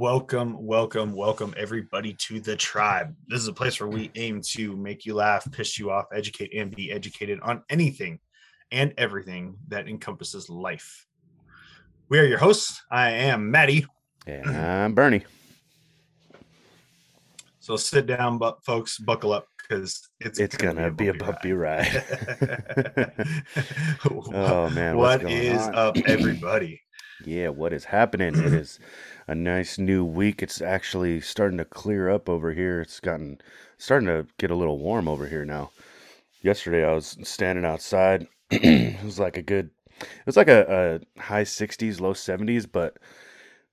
Welcome, welcome, welcome everybody to the tribe. This is a place where we aim to make you laugh, piss you off, educate, and be educated on anything and everything that encompasses life. We are your hosts. I am Maddie. And I'm Bernie. So sit down, but folks, buckle up because it's It's gonna be a bumpy ride. oh man, going is on? up, everybody? Yeah, what is happening? It is a nice new week. It's actually starting to clear up over here. It's gotten starting to get a little warm over here now. Yesterday I was standing outside. it was like a good it was like a, a high 60s, low 70s, but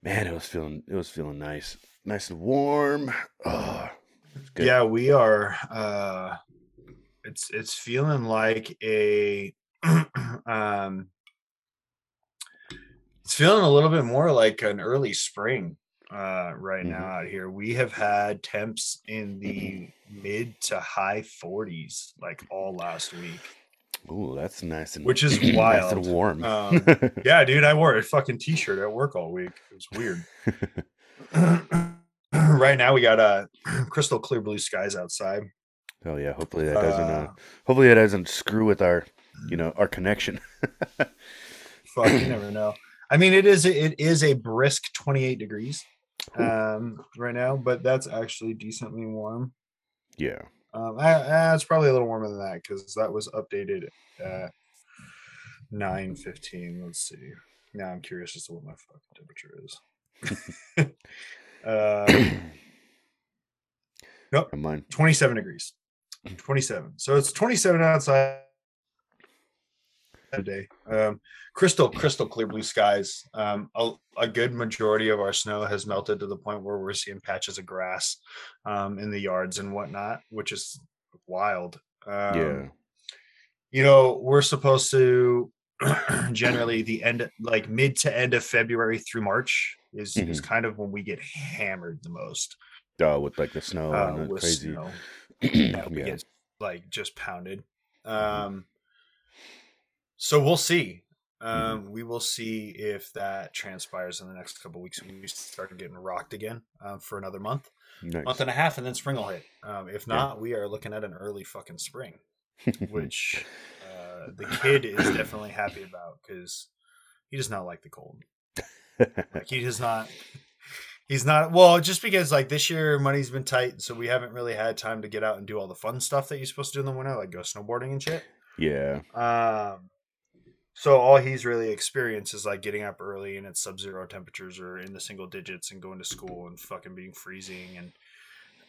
man, it was feeling it was feeling nice. Nice and warm. Oh. Yeah, we are. uh It's it's feeling like a um it's feeling a little bit more like an early spring uh right now Mhm. out here. We have had temps in the mid to high 40s like all last week. Ooh, that's nice and Which is nice wild. and warm. Um, Yeah, dude, I wore a fucking t-shirt at work all week. It was weird. right now we got uh crystal clear blue skies outside. Oh yeah, hopefully that doesn't uh, Uh, hopefully that doesn't screw with our you know our connection. Fuck, you never know. I mean, it is it is a brisk 28 degrees um right now, but that's actually decently warm. yeah. Um, I, uh, it's probably a little warmer than that because that was updated at 9:15. Let's see. Now I'm curious as to what my fucking temperature is. uh, nope, on. 27 degrees. 27. So it's 27 outside today. Um, crystal, crystal clear blue skies. Um, a, a good majority of our snow has melted to the point where we're seeing patches of grass um, in the yards and whatnot, which is wild. Um, yeah. you know, we're supposed to generally the end, like mid to end of February through March is is kind of when we get hammered the most Oh, with like the snow uh, and crazy. snow. Yeah, we yeah. get like just pounded. Um, so we'll see. Um, we will see if that transpires in the next couple weeks. We start getting rocked again um, for another month, Nice. month and a half, and then spring will hit. Um, if Yeah. not, we are looking at an early fucking spring, which uh, the kid is definitely happy about because he does not like the cold. Like he does not. He's not well, just because like this year money's been tight, so we haven't really had time to get out and do all the fun stuff that you're supposed to do in the winter, like go snowboarding and shit. yeah. Um, so all he's really experienced is like getting up early and it's sub-zero temperatures or in the single digits and going to school and fucking being freezing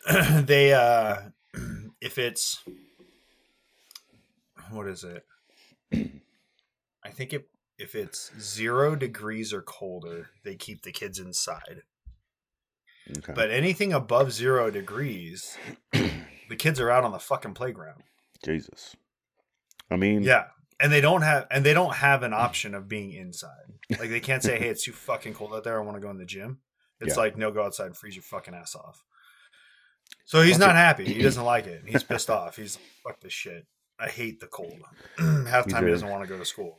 and they uh if it's what is it? I think if if it's zero degrees or colder, they keep the kids inside. Okay. But anything above zero degrees, the kids are out on the fucking playground. Jesus. I mean, Yeah. And they don't have and they don't have an option of being inside. Like they can't say, Hey, it's too fucking cold out there, I want to go in the gym. It's Yeah. like, no, go outside and freeze your fucking ass off. So he's That's not a- happy. He doesn't like it. He's pissed off. He's like, fuck this shit. I hate the cold. Half time he doesn't want to go to school.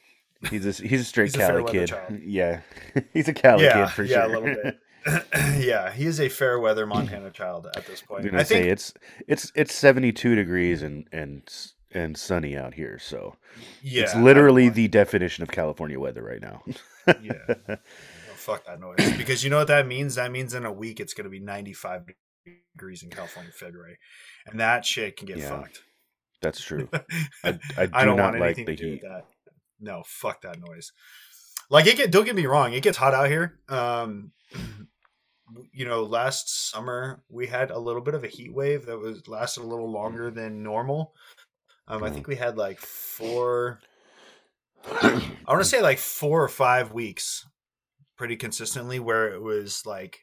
he's a he's a straight He's Cali weather kid. child. Yeah. he's a Cali Yeah, kid for yeah, a sure. little bit. yeah, he is a fair weather Montana child at this point. gonna I think say it's it's it's 72 degrees and and and sunny out here, so yeah, it's literally the definition of California weather right now. yeah. Oh, fuck that noise. Because you know what that means? That means in a week it's going to be 95 degrees in California February. And that shit can get Yeah. fucked. That's true. I, I do I don't not want like anything the to do heat. with that. No, fuck that noise. Like it get don't get me wrong, it gets hot out here. Um you know, last summer we had a little bit of a heat wave that was lasted a little longer than normal. Um, I think we had like four I want to say like four or five weeks pretty consistently where it was like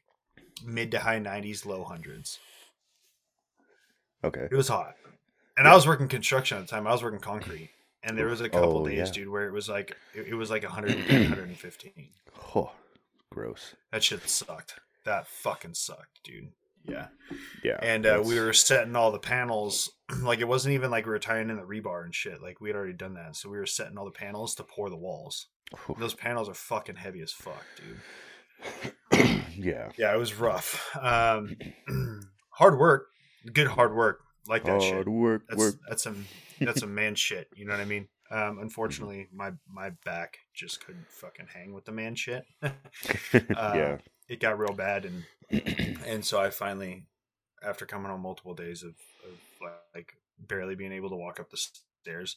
mid to high 90s, low hundreds. Okay. It was hot. And I was working construction at the time. I was working concrete. And there was a couple Oh, days, yeah. dude, where it was like it, it was like 110, 115. Oh, gross. That shit sucked. That fucking sucked, dude. Yeah. Yeah. And uh, we were setting all the panels. Like it wasn't even like we were tying in the rebar and shit. Like we had already done that. So we were setting all the panels to pour the walls. Those panels are fucking heavy as fuck, dude. Yeah. Yeah, it was rough. Um, hard work, good hard work, like that Hard shit. work, That's work. that's some that's some man shit. You know what I mean? Um, unfortunately, my my back just couldn't fucking hang with the man shit. uh, yeah. It got real bad, and and so I finally, after coming on multiple days of, of like barely being able to walk up the stairs,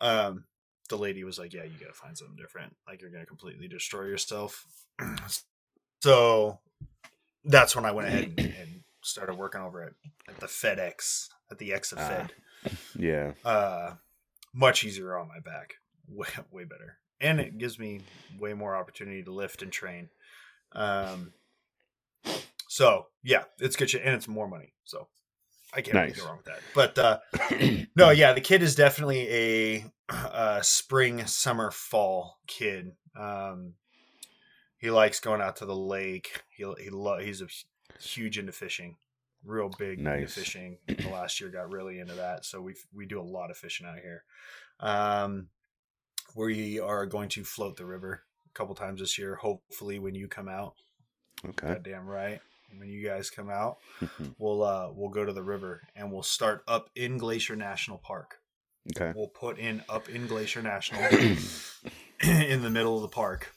um, the lady was like, "Yeah, you gotta find something different. Like you're gonna completely destroy yourself." so that's when I went ahead and, and started working over at, at the FedEx at the Exa Ah. Fed. Yeah. Uh, much easier on my back, way way better, and it gives me way more opportunity to lift and train. Um, so yeah, it's good shit, and it's more money. So I can't Nice. go wrong with that. But uh, no, yeah, the kid is definitely a, uh spring, summer, fall kid. Um, he likes going out to the lake. He he lo- he's a huge into fishing, real big into fishing. The last year got really into that, so we we do a lot of fishing out here. Um, we are going to float the river a couple times this year. Hopefully, when you come out, Okay. goddamn right, when you guys come out, we'll uh we'll go to the river and we'll start up in Glacier National Park. okay. We'll put in up in Glacier National in the middle of the park.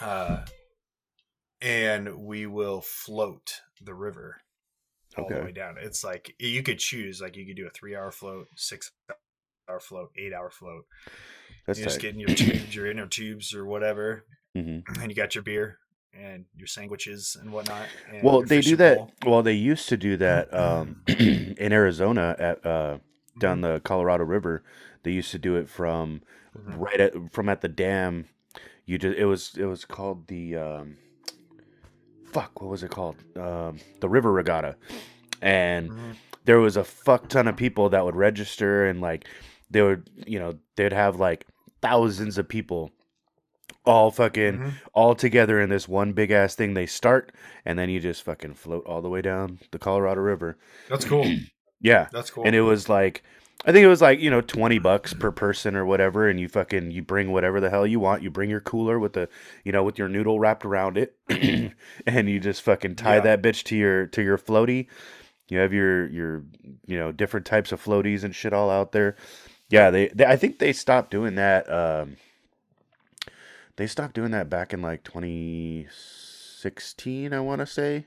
Uh and we will float the river all the way down. It's like you could choose like you could do a 3-hour float, 6-hour float, 8-hour float. That's you just tight. get in your tubes, your inner tubes or whatever, hmm and you got your beer and your sandwiches and whatnot. And Well, they do that. pole. Well, they used to do that um, in Arizona at uh, down the Colorado River. They used to do it from Mhm. right at from at the dam. You just it was it was called the um, fuck. What was it called? Um, the River Regatta, and Mhm. there was a fuck ton of people that would register and like they would you know they'd have like thousands of people all fucking Mhm. all together in this one big ass thing they start and then you just fucking float all the way down the colorado river That's cool. yeah That's cool. and it was like i think it was like you know 20 bucks per person or whatever and you fucking you bring whatever the hell you want you bring your cooler with the you know with your noodle wrapped around it and you just fucking tie Yeah. that bitch to your to your floaty you have your your you know different types of floaties and shit all out there yeah they, they i think they stopped doing that um they stopped doing that back in like 2016 i want to say.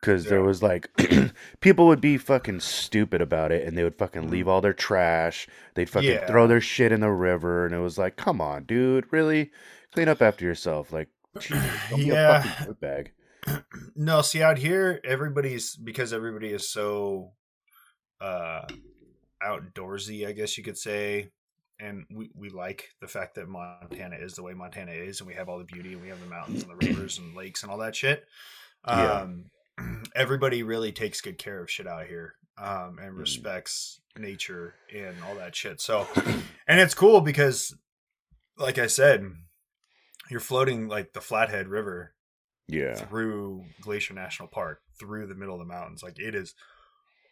Because there was like people would be fucking stupid about it and they would fucking leave all their trash. They'd fucking Yeah. throw their shit in the river and it was like come on dude really? Clean up after yourself. Like Jesus, don't be a Yeah. bag. No, see out here, everybody's because everybody is so uh outdoorsy, I guess you could say. And we, we like the fact that Montana is the way Montana is, and we have all the beauty, and we have the mountains and the rivers and lakes and all that shit. Yeah. Um, everybody really takes good care of shit out here, um, and Mm. respects nature and all that shit. So, and it's cool because, like I said, you're floating like the Flathead River yeah through Glacier National Park, through the middle of the mountains. Like it is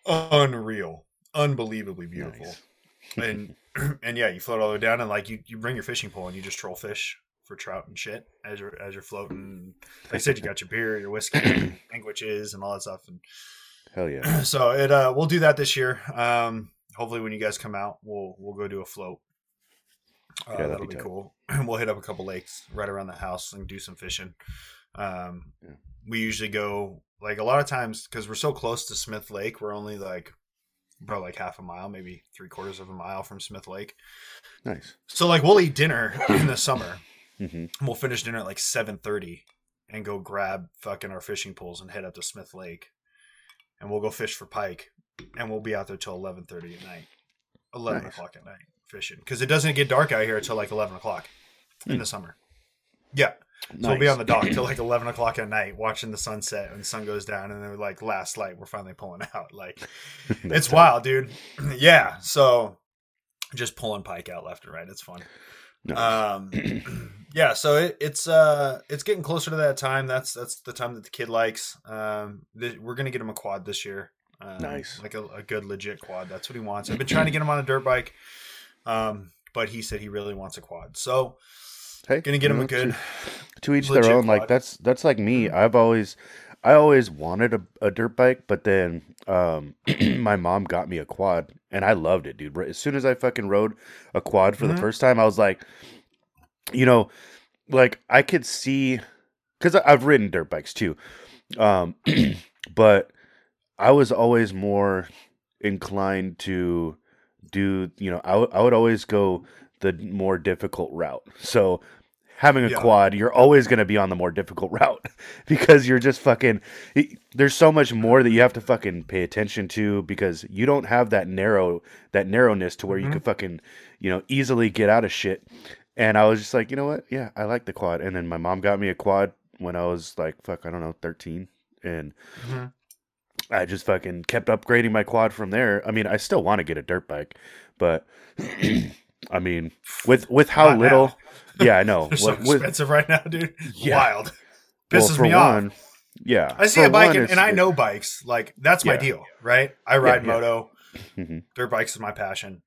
unreal, unbelievably beautiful. Nice. And and yeah, you float all the way down and like you, you bring your fishing pole and you just troll fish for trout and shit as you're as you're floating. Like I said, you got your beer, your whiskey, sandwiches, and all that stuff. And hell yeah so it uh we'll do that this year. Um hopefully when you guys come out, we'll we'll go do a float. Uh, Yeah, that'll be be cool. we'll hit up a couple lakes right around the house and do some fishing. Um Yeah. we usually go like a lot of times because we're so close to Smith Lake, we're only like about like half a mile, maybe three quarters of a mile from Smith Lake. nice So like we'll eat dinner in the summer. hmm And we'll finish dinner at like seven thirty and go grab fucking our fishing poles and head up to Smith Lake. And we'll go fish for pike. And we'll be out there till eleven thirty at night. Eleven Nice. o'clock at night fishing. Because it doesn't get dark out here until like eleven o'clock in Hmm. the summer. Yeah. So we'll be on the dock till like eleven o'clock at night, watching the sunset and the sun goes down, and then like last light, we're finally pulling out. Like it's wild, dude. yeah. So just pulling pike out left and right. It's fun. Nice. Um, yeah, so it, it's uh, it's getting closer to that time. That's that's the time that the kid likes. Um, th- we're gonna get him a quad this year. Um, Nice. like a, a good legit quad. That's what he wants. I've been trying to get him on a dirt bike, um, but he said he really wants a quad. So Hey, Gonna get him a good. To, to each their own. Like that's that's like me. I've always, I always wanted a, a dirt bike, but then um, my mom got me a quad, and I loved it, dude. As soon as I fucking rode a quad for Mhm. the first time, I was like, you know, like I could see, because I've ridden dirt bikes too, um, but I was always more inclined to do, you know, I I would always go the more difficult route. So having a Yeah. quad, you're always going to be on the more difficult route because you're just fucking there's so much more that you have to fucking pay attention to because you don't have that narrow that narrowness to where you Mhm. can fucking, you know, easily get out of shit. And I was just like, you know what? Yeah, I like the quad. And then my mom got me a quad when I was like, fuck, I don't know, 13. And Mhm. I just fucking kept upgrading my quad from there. I mean, I still want to get a dirt bike, but I mean, with with how Not little, now. yeah, I know. They're so With- with- expensive right now, dude. Yeah. Wild. well, Pisses for me off. yeah, I see a bike one, and, and I know bikes. Like that's my deal, right? I ride yeah. moto. Mhm. Dirt bikes is my passion.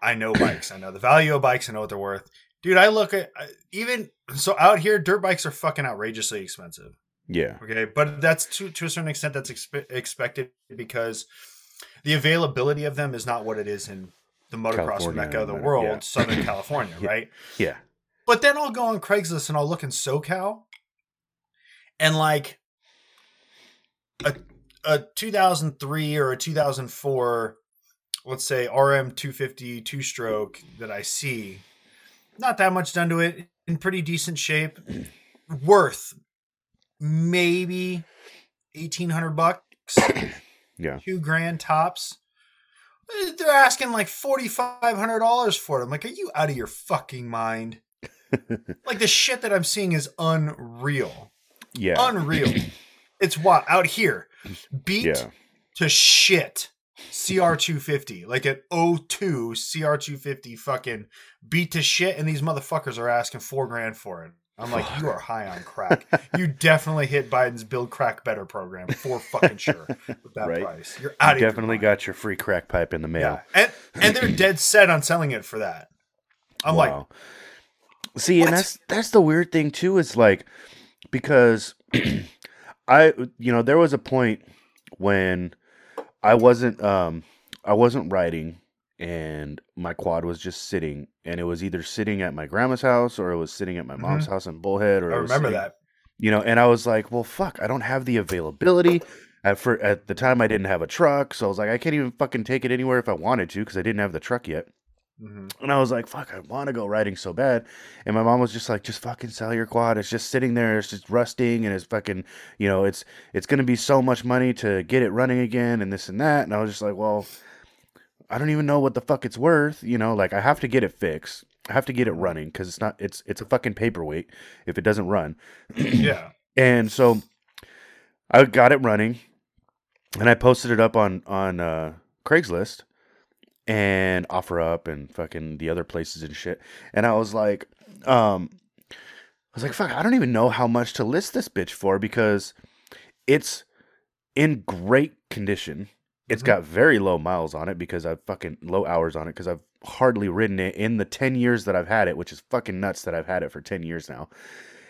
I know bikes. I know the value of bikes. I know what they're worth. Dude, I look at even so out here, dirt bikes are fucking outrageously expensive. yeah, Okay, but that's to to a certain extent that's expe- expected because the availability of them is not what it is in the motocross California mecca of the world, yeah. Southern California, right? yeah, But then I'll go on Craigslist and I'll look in SoCal, and like a a 2003 or a 2004, let's say RM 250 two stroke that I see, not that much done to it, in pretty decent shape, worth maybe 1800 bucks, yeah, two grand tops. They're asking like forty five hundred dollars for it. I'm like, are you out of your fucking mind? like the shit that I'm seeing is unreal, yeah, unreal. it's what out here, beat yeah, to shit. CR250, like an 02 CR250, fucking beat to shit, and these motherfuckers are asking four grand for it. I'm like, you are high on crack. you definitely hit Biden's Build Crack Better program for fucking sure with that Right. price. You're out You of definitely your got your free crack pipe in the mail. Yeah, and and they're dead set on selling it for that. I'm like, see, what? and that's that's the weird thing too. Is like because I, you know, there was a point when I wasn't, um, I wasn't riding, and my quad was just sitting, and it was either sitting at my grandma's house or it was sitting at my mom's house in Bullhead, or Mm-hmm. I remember sitting- that. you know and i was like well fuck i don't have the availability. At, for, at the time i didn't have a truck so i was like i can't even fucking take it anywhere if i wanted to because i didn't have the truck yet. Hmm and i was like fuck i want to go riding so bad. And my mom was just like just fucking sell your quad it's just sitting there it's just rusting and it's fucking you know it's it's gonna be so much money to get it running again and this and that. And i was just like well i don't even know what the fuck it's worth you know like i have to get it fixed i have to get it running because it's not it's it's a fucking paperweight if it doesn't run Yeah. and so I got it running and I posted it up on on uh, Craigslist and offer up and fucking the other places and shit. And I was like, um, I was like, fuck, I don't even know how much to list this bitch for because it's in great condition. It's Mhm. got very low miles on it because I've fucking low hours on it because I've hardly ridden it in the 10 years that I've had it, which is fucking nuts that I've had it for 10 years now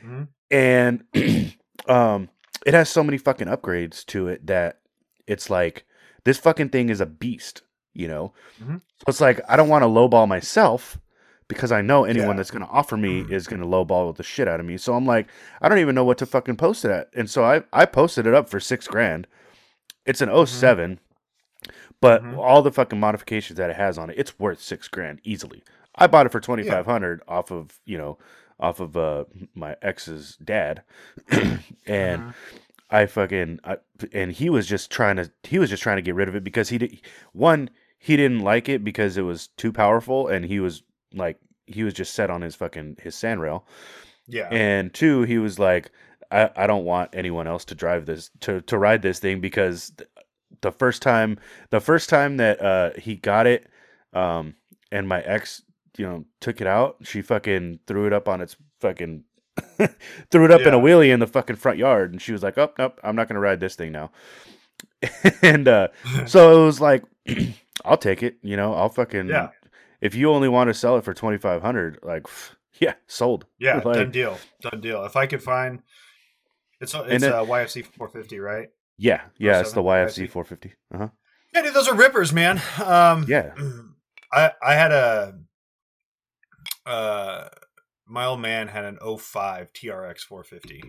Mhm. and um it has so many fucking upgrades to it that it's like this fucking thing is a beast you know Mhm. so it's like i don't want to lowball myself because i know anyone Yeah. that's going to offer me is going to lowball the shit out of me so i'm like i don't even know what to fucking post it at and so i i posted it up for six grand it's an 7 but Mhm. all the fucking modifications that it has on it it's worth six grand easily i bought it for 2500 off of you know off of uh my ex's dad and Mhm. i fucking I, and he was just trying to he was just trying to get rid of it because he did one he didn't like it because it was too powerful and he was like he was just set on his fucking his sandrail. Yeah. and two he was like I, I don't want anyone else to drive this to to ride this thing because the first time the first time that uh he got it um and my ex you know took it out she fucking threw it up on its fucking threw it up in a wheelie in the fucking front yard and she was like oh nope i'm not gonna ride this thing now and uh so it was like i'll take it you know i'll fucking Yeah. if you only want to sell it for 2500 like Yeah, sold. Yeah, Like- done deal, done deal. If I could find, it's it's then- uh, YFZ 450, right? Yeah, yeah, it's the 07, YFZ YFZ. 450. Uh huh. Yeah, dude, those are rippers, man. Um, Yeah. I I had a uh my old man had an 05 TRX 450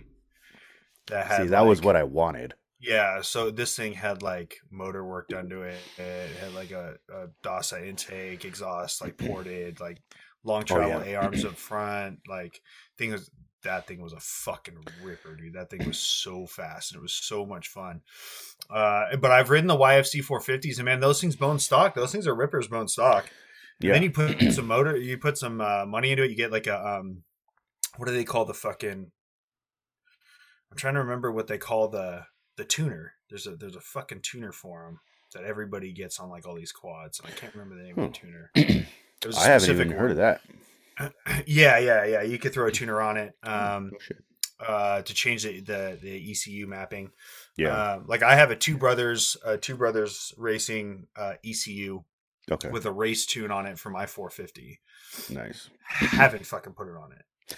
that had See, that was what I wanted. yeah so this thing had like motor work done to it it had like a, a DASA intake exhaust like ported like long Oh, travel yeah. A arms up front like thing was that thing was a fucking ripper dude that thing was so fast and it was so much fun uh but I've ridden the YFZ 450s and man those things bone stock those things are rippers bone stock and Yeah. then you put some motor, you put some uh, money into it. You get like a um, what do they call the fucking? I'm trying to remember what they call the the tuner. There's a there's a fucking tuner for 'em that everybody gets on like all these quads. I can't remember the name of the tuner. It was a I haven't even heard of that. yeah, yeah, yeah. You could throw a tuner on it um, Oh, uh, to change the, the the ECU mapping. Yeah. Uh, like I have a two brothers uh, two brothers racing uh, ECU okay. with a race tune on it for my 450 nice. haven't fucking put it on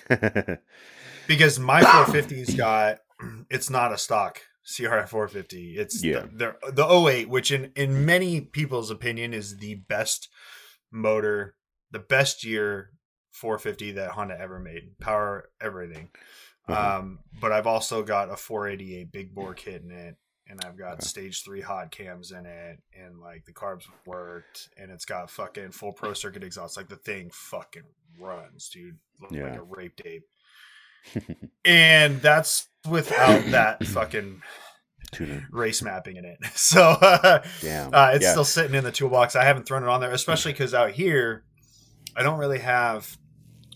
it because my 450's got it's not a stock CRF 450. It's Yeah. the, the the 08, which in in many people's opinion is the best motor, the best year 450 that Honda ever made. Power everything. Uh-huh. Um, but I've also got a 488 big bore kit in it, and I've got Okay. stage three hot cams in it, and like the carbs worked, and it's got fucking full pro circuit exhaust. Like the thing fucking runs, dude. Look like a rape tape. and that's without that fucking Tuner. race mapping in it. So uh, Damn. uh, it's yeah. still sitting in the toolbox. I haven't thrown it on there, especially because out here, I don't really have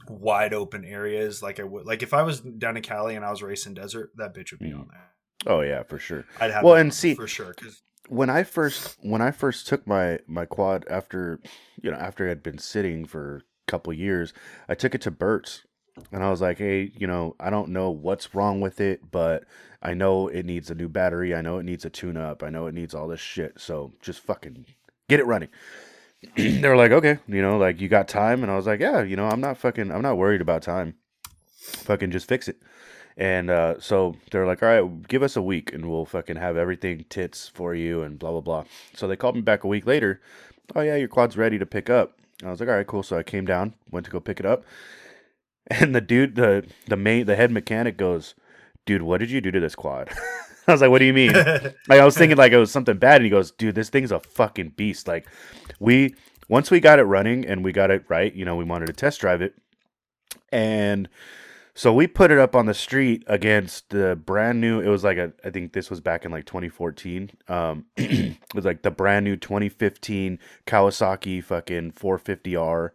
wide open areas like I would. Like if I was down in Cali and I was racing desert, that bitch would be Mhm. on there. Oh yeah, for sure. I'd have Well, and see- for sure because when I first when I first took my my quad after you know after it had been sitting for a couple years, I took it to Burt's and I was like, hey, you know, I don't know what's wrong with it, but I know it needs a new battery. I know it needs a tune up. I know it needs all this shit. So just fucking get it running. they were like, okay, you know, like you got time, and I was like, yeah, you know, I'm not fucking, I'm not worried about time. Fucking just fix it. And uh, so they're like, all right, give us a week and we'll fucking have everything tits for you and blah, blah, blah. So they called me back a week later. Oh, yeah, your quad's ready to pick up. I was like, all right, cool. So I came down, went to go pick it up. And the dude, the, the main, the head mechanic goes, dude, what did you do to this quad? I was like, what do you mean? Like I was thinking like it was something bad, and he goes, "Dude, this thing's a fucking beast." Like we once we got it running and we got it right, you know, we wanted to test drive it, and so we put it up on the street against the brand new. It was like a, I think this was back in like 2014. Um, it was like the brand new 2015 Kawasaki fucking 450R.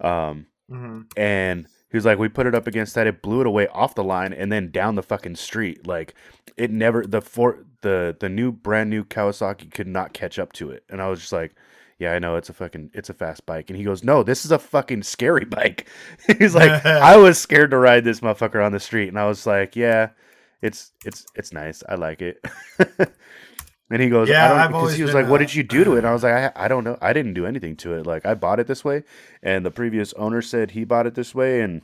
Um, Mhm. and he was like, we put it up against that. It blew it away off the line and then down the fucking street. Like it never the for the the new brand new Kawasaki could not catch up to it. And I was just like, yeah, I know it's a fucking it's a fast bike. And he goes, no, this is a fucking scary bike. He's like, I was scared to ride this motherfucker on the street, and I was like, yeah, it's it's it's nice. I like it. And he goes, Yeah, I don't, because he was like, what did you do to it? And I was like, I, I don't know. I didn't do anything to it. Like I bought it this way, and the previous owner said he bought it this way, and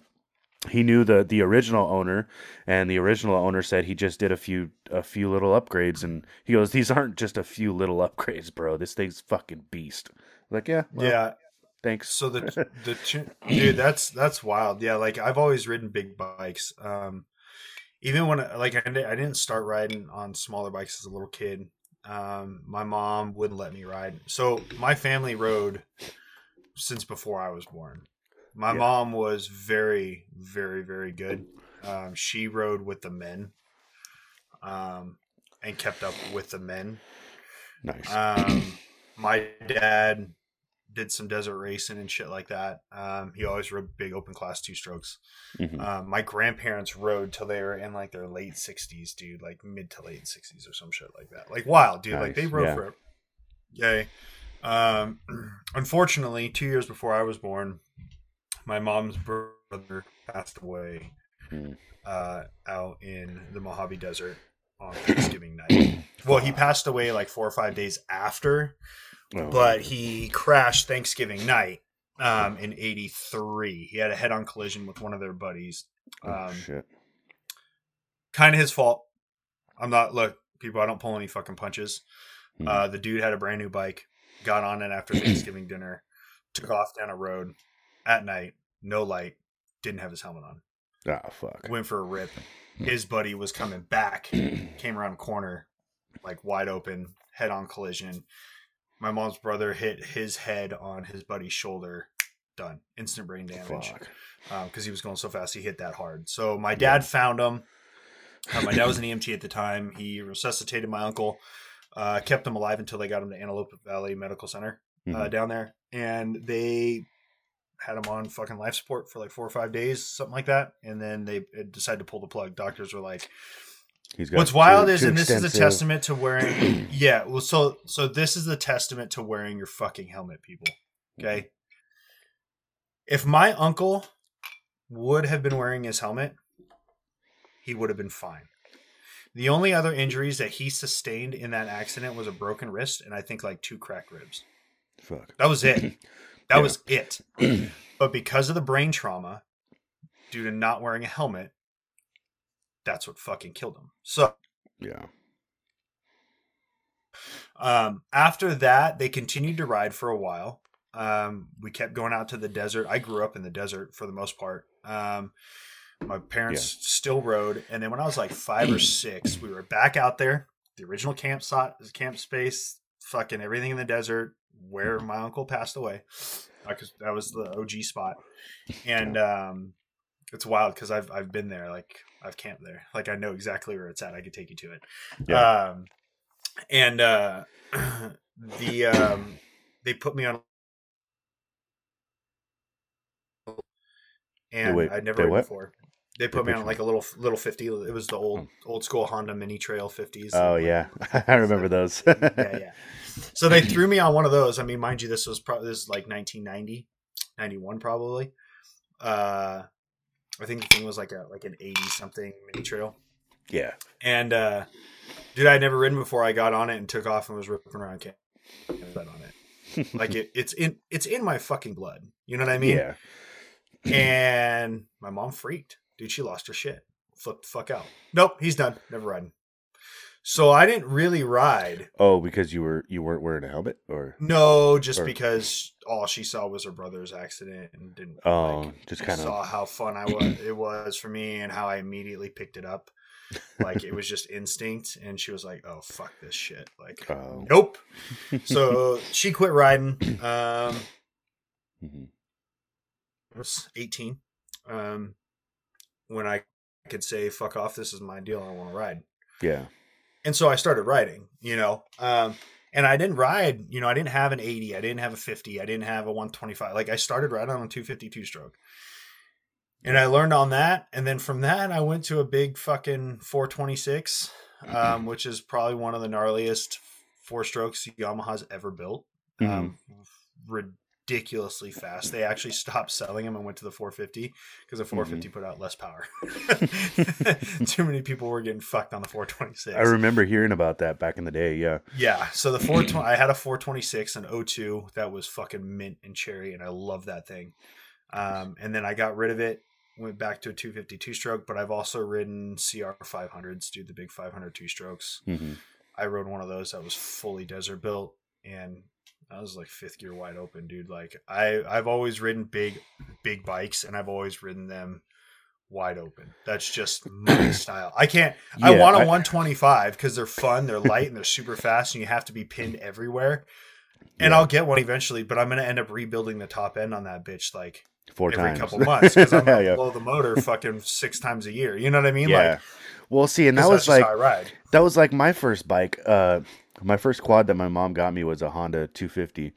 he knew the the original owner, and the original owner said he just did a few a few little upgrades, and he goes, these aren't just a few little upgrades, bro. This thing's fucking beast. Like, yeah, well, yeah. thanks. So the the tu- dude, that's that's wild. Yeah, like I've always ridden big bikes. Um, even when like I didn't start riding on smaller bikes as a little kid. Um, my mom wouldn't let me ride. So my family rode since before I was born. My Yeah. mom was very, very, very good. Um, she rode with the men, um, and kept up with the men. nice. Um, my dad did some desert racing and shit like that. Um, he always rode big open class two strokes. Mhm. Um, my grandparents rode till they were in like their late sixties, dude, like mid to late sixties or some shit like that. Like wild, dude. Like they rode yeah. for Yay. Um, unfortunately, two years before I was born, my mom's brother passed away Mm. uh, out in the Mojave Desert on Thanksgiving night. Well, he passed away like four or five days after, Oh, but he crashed Thanksgiving night um, in '83. He had a head-on collision with one of their buddies. Oh, Um, shit. kind of his fault. I'm not look, people. I don't pull any fucking punches. Hmm. Uh, the dude had a brand new bike, got on it after Thanksgiving dinner, took off down a road at night, no light, didn't have his helmet on, Ah, fuck. went for a rip. His buddy was coming back, came around a corner, like wide open, head on collision. My mom's brother hit his head on his buddy's shoulder. Done. Instant brain damage because he was going so fast. He hit that hard. So my dad found him. Uh, my dad was an EMT at the time. He resuscitated my uncle, uh, kept him alive until they got him to Antelope Valley Medical Center uh, Mhm. down there, and they had him on fucking life support for like four or five days, something like that. And then they uh, decided to pull the plug. Doctors were like, "What's wild is, and this is a testament to wearing, yeah. Well, so so this is the testament to wearing your fucking helmet, people. Okay. If my uncle would have been wearing his helmet, he would have been fine. The only other injuries that he sustained in that accident was a broken wrist and I think like two cracked ribs. Fuck. That was it. That Yeah. was it. But because of the brain trauma, due to not wearing a helmet, that's what fucking killed him. So Yeah. Um, after that, they continued to ride for a while. Um, we kept going out to the desert. I grew up in the desert for the most part. Um, my parents still rode, and then when I was like five or six, we were back out there, the original campsite, camp space, fucking everything in the desert where my uncle passed away. Because that was the OG spot, and um, it's wild because I've I've been there, like I've camped there, like I know exactly where it's at. I could take you to it. Yeah. Um, and uh, the um, they put me on, and wait, I'd never they ridden what? before. They They put me on like a little little fifty. It was the old old school Honda Mini Trail fifties. Oh yeah, I remember those. yeah, yeah. So they threw me on one of those. I mean, mind you, this was probably this is like 1990, 91 probably. Uh, I think the thing was like a like an 80 something mini trail. yeah. And uh, dude, I'd never ridden before. I got on it and took off and was ripping around camp on it. Like it, it's in it's in my fucking blood. You know what I mean? yeah. And my mom freaked. Dude, she lost her shit. Flipped the fuck out. Nope, he's done. Never riding. So I didn't really ride. Oh, because you were you weren't wearing a helmet, or No, just Or- because all she saw was her brother's accident and didn't oh, like, just kind of saw how fun I was it was for me and how I immediately picked it up. Like it was just instinct and she was like, "Oh fuck this shit." Like oh. nope. So she quit riding. Um Mhm. I was 18. Um when I could say fuck off, this is my deal, I want to ride. Yeah. And so I started riding, you know. Um, and I didn't ride, you know, I didn't have an 80, I didn't have a 50, I didn't have a 125. Like I started riding on a 252 stroke. And I learned on that. And then from that, I went to a big fucking 426, um, which is probably one of the gnarliest four strokes Yamaha's ever built. Um, ridiculously fast. They actually stopped selling them and went to the 450 because the 450 put out less power. Too many people were getting fucked on the 426. I remember hearing about that back in the day. Yeah. Yeah, so the 420 I had a 426 and 02 that was fucking mint and cherry and I love that thing. Um, and then I got rid of it, went back to a 252 stroke, but I've also ridden CR 500s, do the big 502 strokes. hmm I rode one of those that was fully desert built and I was like fifth gear wide open, dude. Like I I've always ridden big big bikes and I've always ridden them wide open. That's just my style. I can't I want a I- 125 because they're fun, they're light, and they're super fast, and you have to be pinned everywhere. And Yeah. I'll get one eventually, but I'm gonna end up rebuilding the top end on that bitch like Four every times. couple months because I'm gonna yeah. blow the motor fucking six times a year. You know what I mean? Yeah. Like well, see, and that was like that was like my first bike. Uh, my first quad that my mom got me was a Honda 250,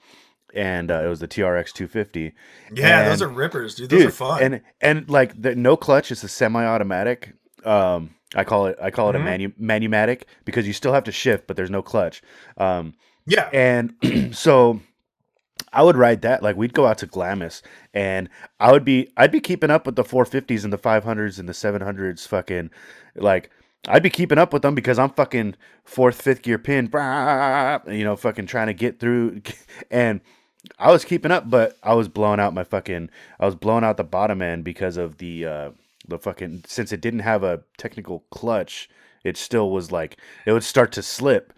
and uh, it was the TRX 250. Yeah, those are rippers, dude. Those Dude, are fun. and and like the no clutch it's a semi-automatic. Um, I call it I call it Mhm. a manu manumatic because you still have to shift, but there's no clutch. Um, yeah. and so I would ride that. Like we'd go out to Glamis, and I would be I'd be keeping up with the 450s and the 500s and the 700s. Fucking like I'd be keeping up with them because I'm fucking fourth, fifth gear pin, you know, fucking trying to get through. And I was keeping up, but I was blowing out my fucking. I was blowing out the bottom end because of the uh, the fucking. Since it didn't have a technical clutch, it still was like it would start to slip.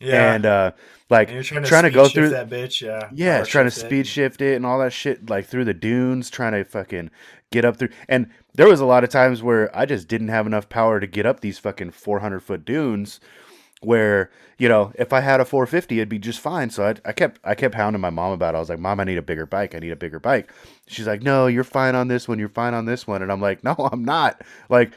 Yeah. And uh, like And you're trying to, trying to go through that bitch. Yeah. yeah, Power trying to shift it. speed shift it and all that shit, like through the dunes, trying to fucking get up through. And there was a lot of times where I just didn't have enough power to get up these fucking 400 foot dunes. Where you know, if I had a 450, it'd be just fine. So I, I kept, I kept hounding my mom about. it. I was like, "Mom, I need a bigger bike. I need a bigger bike." She's like, "No, you're fine on this one. You're fine on this one." And I'm like, "No, I'm not." Like,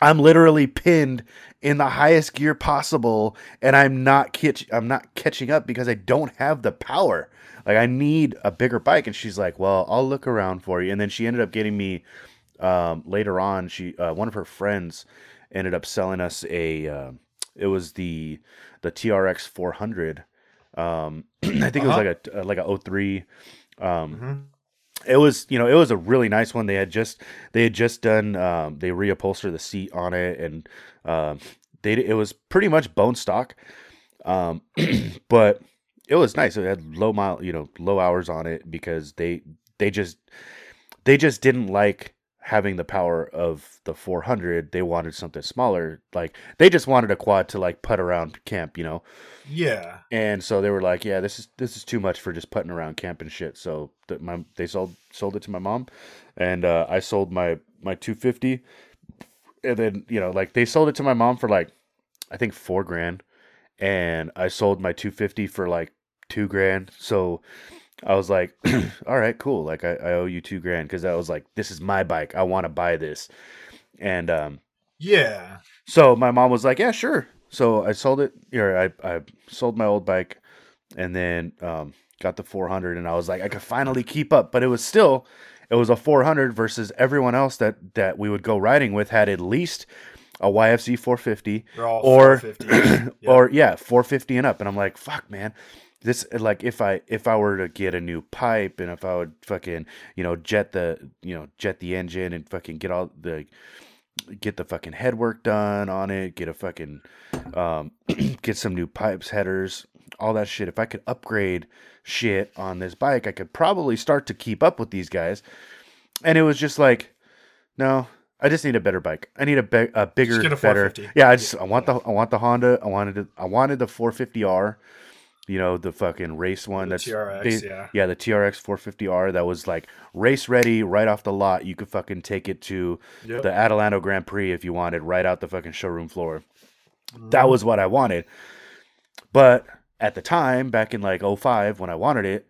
I'm literally pinned in the highest gear possible, and I'm not catch I'm not catching up because I don't have the power. Like I need a bigger bike. And she's like, "Well, I'll look around for you." And then she ended up getting me um, later on. She uh, one of her friends ended up selling us a. Uh, it was the the TRX 400. Um, I think it was Uh-huh. like a like a 03. Um, Mhm. It was you know it was a really nice one. They had just they had just done um, they reupholstered the seat on it and um, they it was pretty much bone stock. Um, but it was nice. It had low mile you know low hours on it because they they just they just didn't like having the power of the 400 they wanted something smaller like they just wanted a quad to like put around camp you know Yeah. and so they were like, "Yeah, this is this is too much for just putting around camp and shit." So that my they sold sold it to my mom, and uh, I sold my my 250, and then you know like they sold it to my mom for like I think four grand, and I sold my 250 for like two grand. So I was like, "All right, cool. Like I, I owe you two grand because I was like, this is my bike. I want to buy this," and um, Yeah. so my mom was like, "Yeah, sure." So I sold it. Or I I sold my old bike, and then um, got the 400, and I was like, I could finally keep up. But it was still, it was a 400 versus everyone else that that we would go riding with had at least a YFZ 450 or 450. Yeah. or yeah 450 and up and i'm like fuck man this like if i if i were to get a new pipe and if i would fucking you know jet the you know jet the engine and fucking get all the get the fucking headwork done on it get a fucking um get some new pipes headers all that shit if i could upgrade shit on this bike i could probably start to keep up with these guys and it was just like no I just need a better bike. I need a, be- a bigger, a better. Yeah, I just I want the I want the Honda. I wanted it, I wanted the 450R. You know the fucking race one. The that's TRX, big- yeah. yeah, the TRX 450R that was like race ready right off the lot. You could fucking take it to Yep. the Adelanto Grand Prix if you wanted, right out the fucking showroom floor. Mm-hmm. That was what I wanted. But at the time, back in like 05, when I wanted it,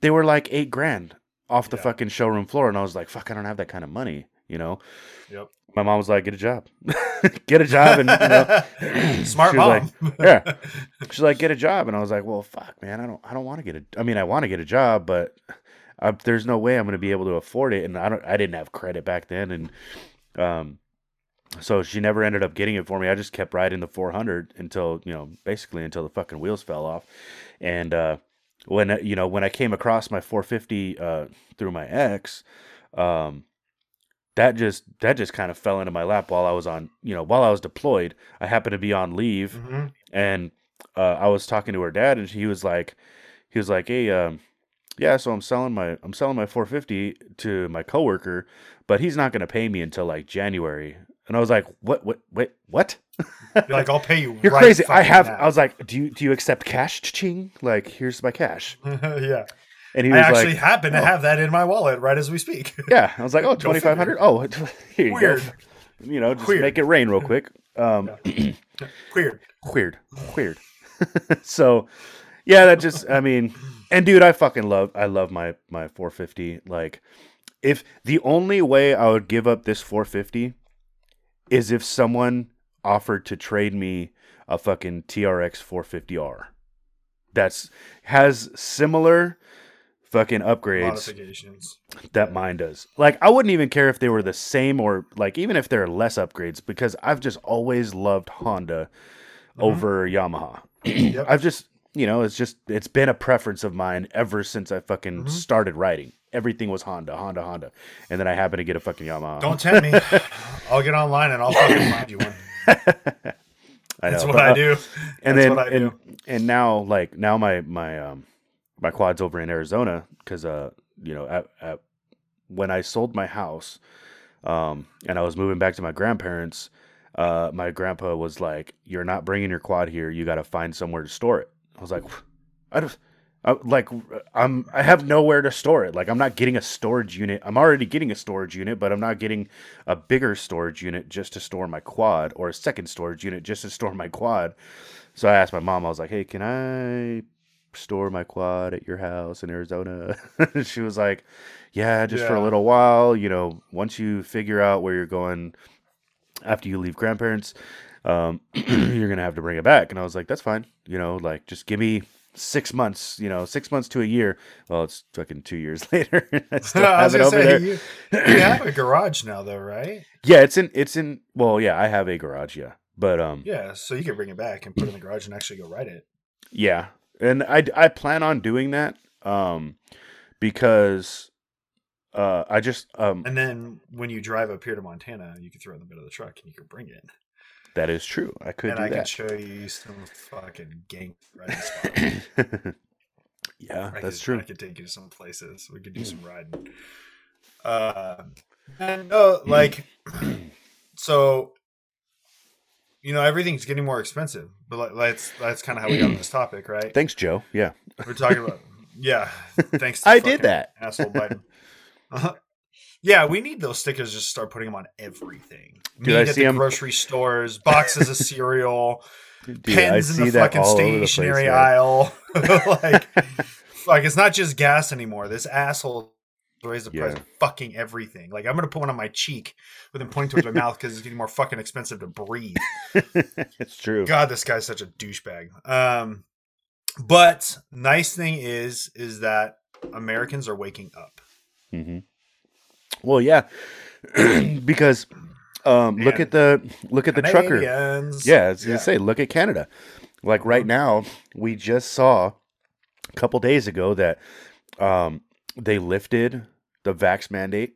they were like eight grand off the Yeah. fucking showroom floor. And I was like, fuck, I don't have that kind of money, you know? Yep. My mom was like, get a job. get a job. And, you know, Smart she was mom. like, yeah. She's like, get a job. And I was like, well, fuck, man, I don't, I don't want to get a, I mean, I want to get a job, but I, there's no way I'm going to be able to afford it. And I don't, I didn't have credit back then. And, um, so she never ended up getting it for me. I just kept riding the 400 until, you know, basically until the fucking wheels fell off. And, uh, when, you know, when I came across my 450, uh, through my ex, um, that just that just kind of fell into my lap while I was on you know while I was deployed. I happened to be on leave, Mhm. and uh, I was talking to her dad, and he was like, he was like, hey, um, yeah, so I'm selling my I'm selling my 450 to my coworker, but he's not going to pay me until like January. And I was like, what, what, wait, what? You're like, I'll pay you. You're right crazy. I have. now. I was like, do you do you accept cash, ching? Like, here's my cash. yeah. And he I actually like, happen to oh. have that in my wallet right as we speak. yeah. I was like, oh, 2500 Oh, here you Weird. go. You know, just Weird. make it rain real quick. Um, Weird. weird, weird. so, yeah, that just, I mean, and dude, I fucking love, I love my my 450. Like, if the only way I would give up this 450 is if someone offered to trade me a fucking TRX 450R. That's has similar fucking upgrades Modifications. that mine does. Like I wouldn't even care if they were the same or like even if they're less upgrades because I've just always loved Honda over Yamaha. Yep. I've just you know it's just it's been a preference of mine ever since I fucking started riding. Everything was Honda, Honda, Honda, and then I happened to get a fucking Yamaha. Don't tempt me. I'll get online and I'll fucking find you one. I That's what but, I do. and That's then what I and do. and now like now my my um my quads over in Arizona because uh you know at, at when I sold my house um and I was moving back to my grandparents uh my grandpa was like you're not bringing your quad here. You got to find somewhere to store it. I was like I don't I, like I'm I have nowhere to store it. Like I'm not getting a storage unit. I'm already getting a storage unit but I'm not getting a bigger storage unit just to store my quad or a second storage unit just to store my quad. So I asked my mom I was like hey can I store my quad at your house in Arizona? she was like, Yeah, just for a little while. You know, once you figure out where you're going after you leave grandparents, um, you're going to have to bring it back. And I was like, That's fine. You know, like just give me six months, you know, six months to a year. Well, it's fucking two years later. I still I have it gonna over say there. you, you have a garage now, though, right? Yeah, it's in, it's in, well, yeah, I have a garage. Yeah. But, um, Yeah, so you can bring it back and put it in the garage and actually go ride it. Yeah, and I I plan on doing that um because uh I just um And then when you drive up here to Montana, you can throw it in the bed of the truck and you can bring it. that is true. I could and I can show you some fucking gang riding spots. yeah, I that's could, true. I could take you to some places. We could do some riding. Uh, and no, like, so, you know, everything's getting more expensive. But that's that's kind of how we got on this topic, right? Thanks, Joe. Yeah. We're talking about, yeah. Thanks. I did that. asshole Biden. Uh-huh. Yeah, we need those stickers. Just start putting them on everything. Dude, Meat I at see the 'em- grocery stores, boxes of cereal, Dude, pens in the fucking all the place, stationery aisle. like, like it's not just gas anymore. This asshole raised the price Yeah. of fucking everything. Like I'm gonna put one on my cheek with him pointing towards my mouth because it's getting more fucking expensive to breathe. it's true. God, this guy's such a douchebag. Um, but nice thing is, is that Americans are waking up. hmm Well, yeah, because um, look at the look at the trucker. Yeah, I was gonna say, look at Canada. Like right now, we just saw a couple days ago that um, they lifted the vax mandate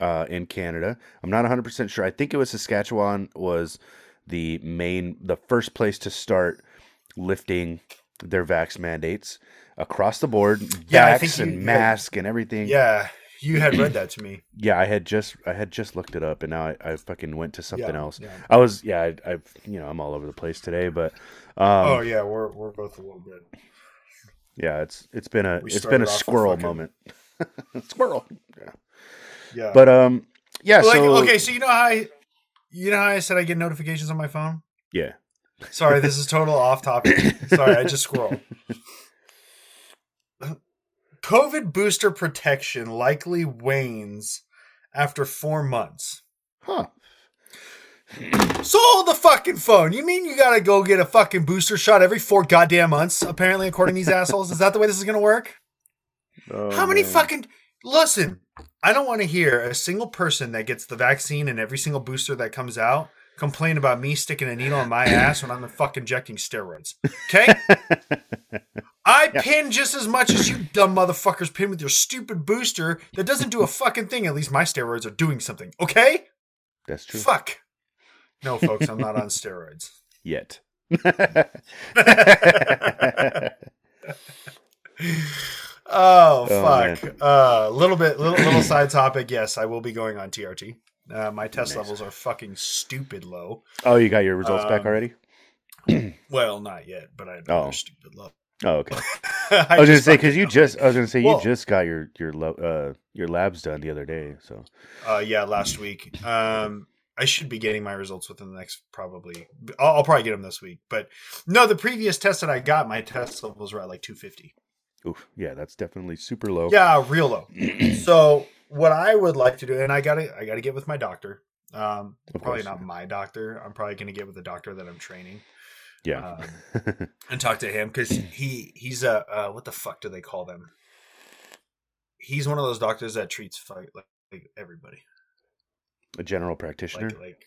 uh, in Canada. I'm not 100 percent sure. I think it was Saskatchewan was the main, the first place to start lifting their vax mandates across the board, Yeah, I think you- and yeah. mask and everything. Yeah, you had read that to me. Yeah, I had just I had just looked it up, and now I, I fucking went to something Yeah, else. yeah. I was yeah, I, I you know I'm all over the place today, but um, oh yeah, we're we're both a little bit. yeah, it's it's been a We it's been a squirrel fucking- moment. squirrel. Yeah. Yeah, But um, yeah. like so okay, so you know how I, you know how I said I get notifications on my phone. yeah, Sorry, this is total off topic. Sorry, I just scroll. COVID booster protection likely wanes after four months. huh? So hold the fucking phone. You mean you gotta go get a fucking booster shot every four goddamn months? Apparently, according to these assholes, is that the way this is gonna work? Oh, How many man. fucking listen? I don't want to hear a single person that gets the vaccine and every single booster that comes out complain about me sticking a needle in my ass when I'm fucking injecting steroids. Okay? I pin just as much as you dumb motherfuckers pin with your stupid booster that doesn't do a fucking thing. At least my steroids are doing something. Okay? That's true. Fuck. No, folks, I'm not on steroids. Yet. Oh, Oh, fuck. A little bit, little, little side topic. Yes, I will be going on TRT. Uh, my test Nice. levels are fucking stupid low. oh, you got your results back Um, already? Well, not yet, but I Oh. know they're stupid low. Oh, okay. I, I was gonna just say because you just I was gonna say you Well- just got your your lo- uh your labs done the other day. So Uh, yeah, last week. Um, I should be getting my results within the next probably. I'll, I'll probably get them this week. But no, the previous test that I got, my test levels were at like 250. Oof, yeah, that's definitely super low. Yeah, real low. so what I would like to do, and I gotta, I gotta get with my doctor. Um, Of probably course, not yeah. my doctor. I'm probably gonna get with the doctor that I'm training. yeah. Um, and talk to him because he he's a uh, what the fuck do they call them? He's one of those doctors that treats like, like everybody. A general practitioner Like like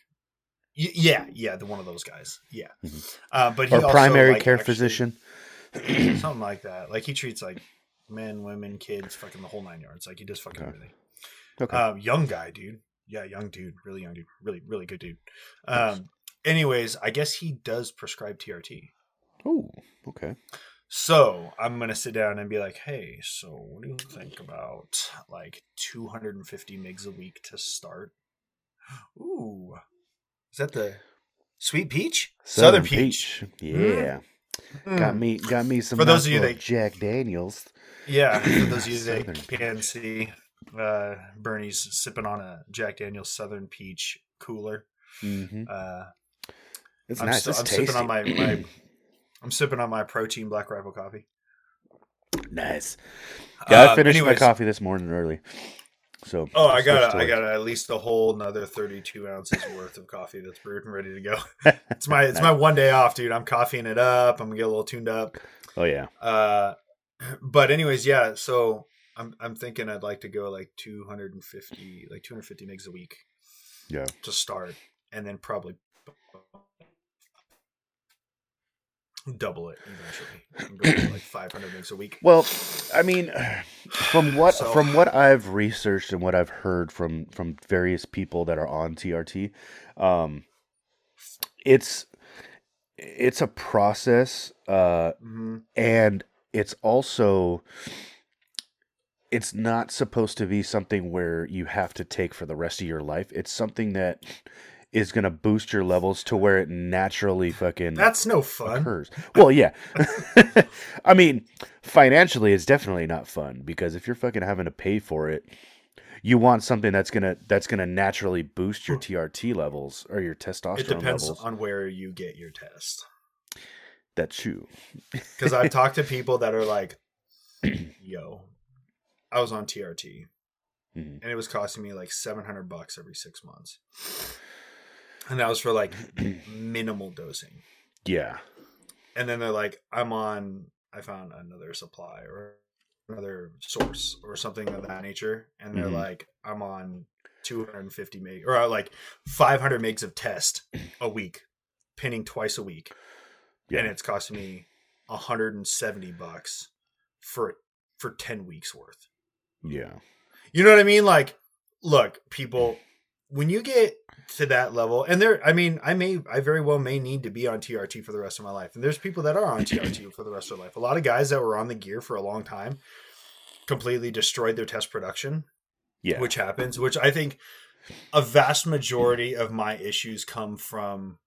yeah yeah the one of those guys yeah. Mhm. Uh, but or also, primary like, care actually- physician. something like that. Like he treats like men, women, kids, fucking the whole nine yards. Like he does fucking Okay. everything. Okay. Um, young guy, dude. Yeah, young dude. Really young dude. Really, really good dude. Um, anyways, I guess he does prescribe TRT. oh, okay. So I'm gonna sit down and be like, "Hey, so what do you think about like 250 migs a week to start?" Ooh, is that the sweet peach? Southern, peach. Yeah. Got Mm. me got me some For those of you that- Jack Daniels. Yeah, for those of you that can see, uh, Bernie's sipping on a Jack Daniel's Southern Peach cooler. hmm Uh, It's I'm, nice. still, it's I'm tasty. sipping on my, my I'm sipping on my protein Black Rifle coffee. nice. Yeah, I Uh, finished anyways, my coffee this morning early. So Oh, I got I got at least a whole another 32 ounces worth of coffee that's brewed and ready to go. It's my it's my one day off, dude. I'm coffeeing it up. I'm gonna get a little tuned up. Oh yeah. Uh, but anyways, yeah. So I'm I'm thinking I'd like to go like 250 like 250 migs a week Yeah. to start, and then probably double it eventually. and go to like 500 migs a week. Well, I mean, from what So- from what I've researched and what I've heard from from various people that are on TRT, um, it's it's a process, uh, hmm and it's also it's not supposed to be something where you have to take for the rest of your life. It's something that is going to boost your levels to where it naturally fucking That's no fun. occurs. Well, yeah. I mean, financially, it's definitely not fun because if you're fucking having to pay for it, you want something that's gonna that's gonna naturally boost your TRT levels or your testosterone It depends levels. on where you get your test. That's true. Because I've talked to people that are like, "Yo, I was on TRT, Mhm. and it was costing me like seven hundred bucks every six months, and that was for like minimal dosing." Yeah. And then they're like, "I'm on. I found another supply or another source or something of that nature," and they're Mhm. like, "I'm on 250 meg or uh, like 500 megs of test a week, pinning twice a week." Yeah. and it's costing me 170 bucks for for 10 weeks worth. yeah. You know what I mean? Like, look, people, when you get to that level, and there, I mean, I may, I very well may need to be on TRT for the rest of my life, and there's people that are on TRT for the rest of their life. A lot of guys that were on the gear for a long time completely destroyed their test production, Yeah. which happens. Which I think a vast majority of my issues come from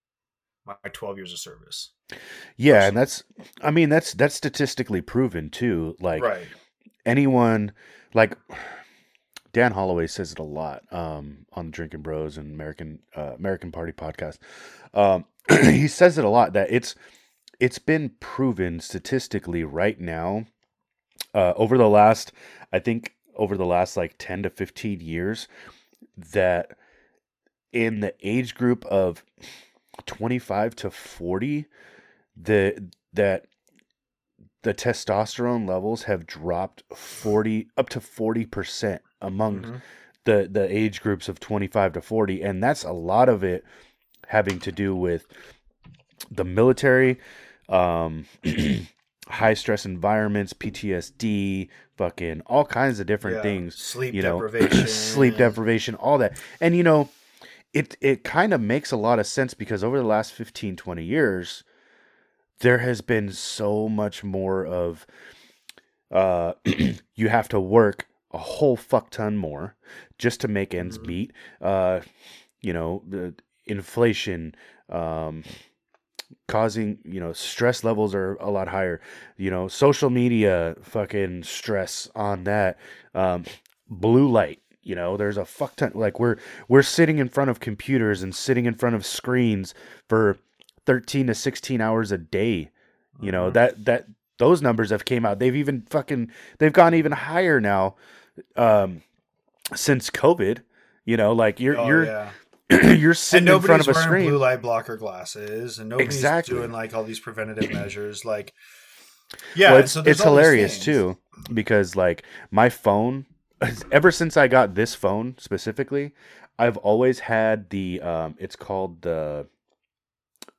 my 12 years of service. yeah, and that's I mean that's that's statistically proven too. Like right. anyone like Dan Holloway says it a lot um, on Drinking Bros and American uh, American Party podcast. Um, he says it a lot that it's it's been proven statistically right now uh, over the last I think over the last like ten to fifteen years that in the age group of twenty five to forty the that the testosterone levels have dropped 40 up to 40% among Mhm. the the age groups of 25 to 40 and that's a lot of it having to do with the military um high stress environments PTSD fucking all kinds of different Yeah, things sleep you know deprivation, sleep deprivation all that. And you know it it kind of makes a lot of sense because over the last 15 20 years there has been so much more of uh you have to work a whole fuck ton more just to make ends Mhm. meet uh you know the inflation um causing you know stress levels are a lot higher you know social media fucking stress on that um blue light you know there's a fuck ton like we're we're sitting in front of computers and sitting in front of screens for 13 to 16 hours a day you know Mhm. that that those numbers have came out they've even fucking they've gone even higher now um since covid you know like you're Oh, you're yeah. you're sitting in front of a wearing screen blue light blocker glasses, and nobody's Exactly. doing like all these preventative measures. Like, yeah, well, it's, so it's hilarious too because like my phone ever since i got this phone specifically i've always had the um it's called the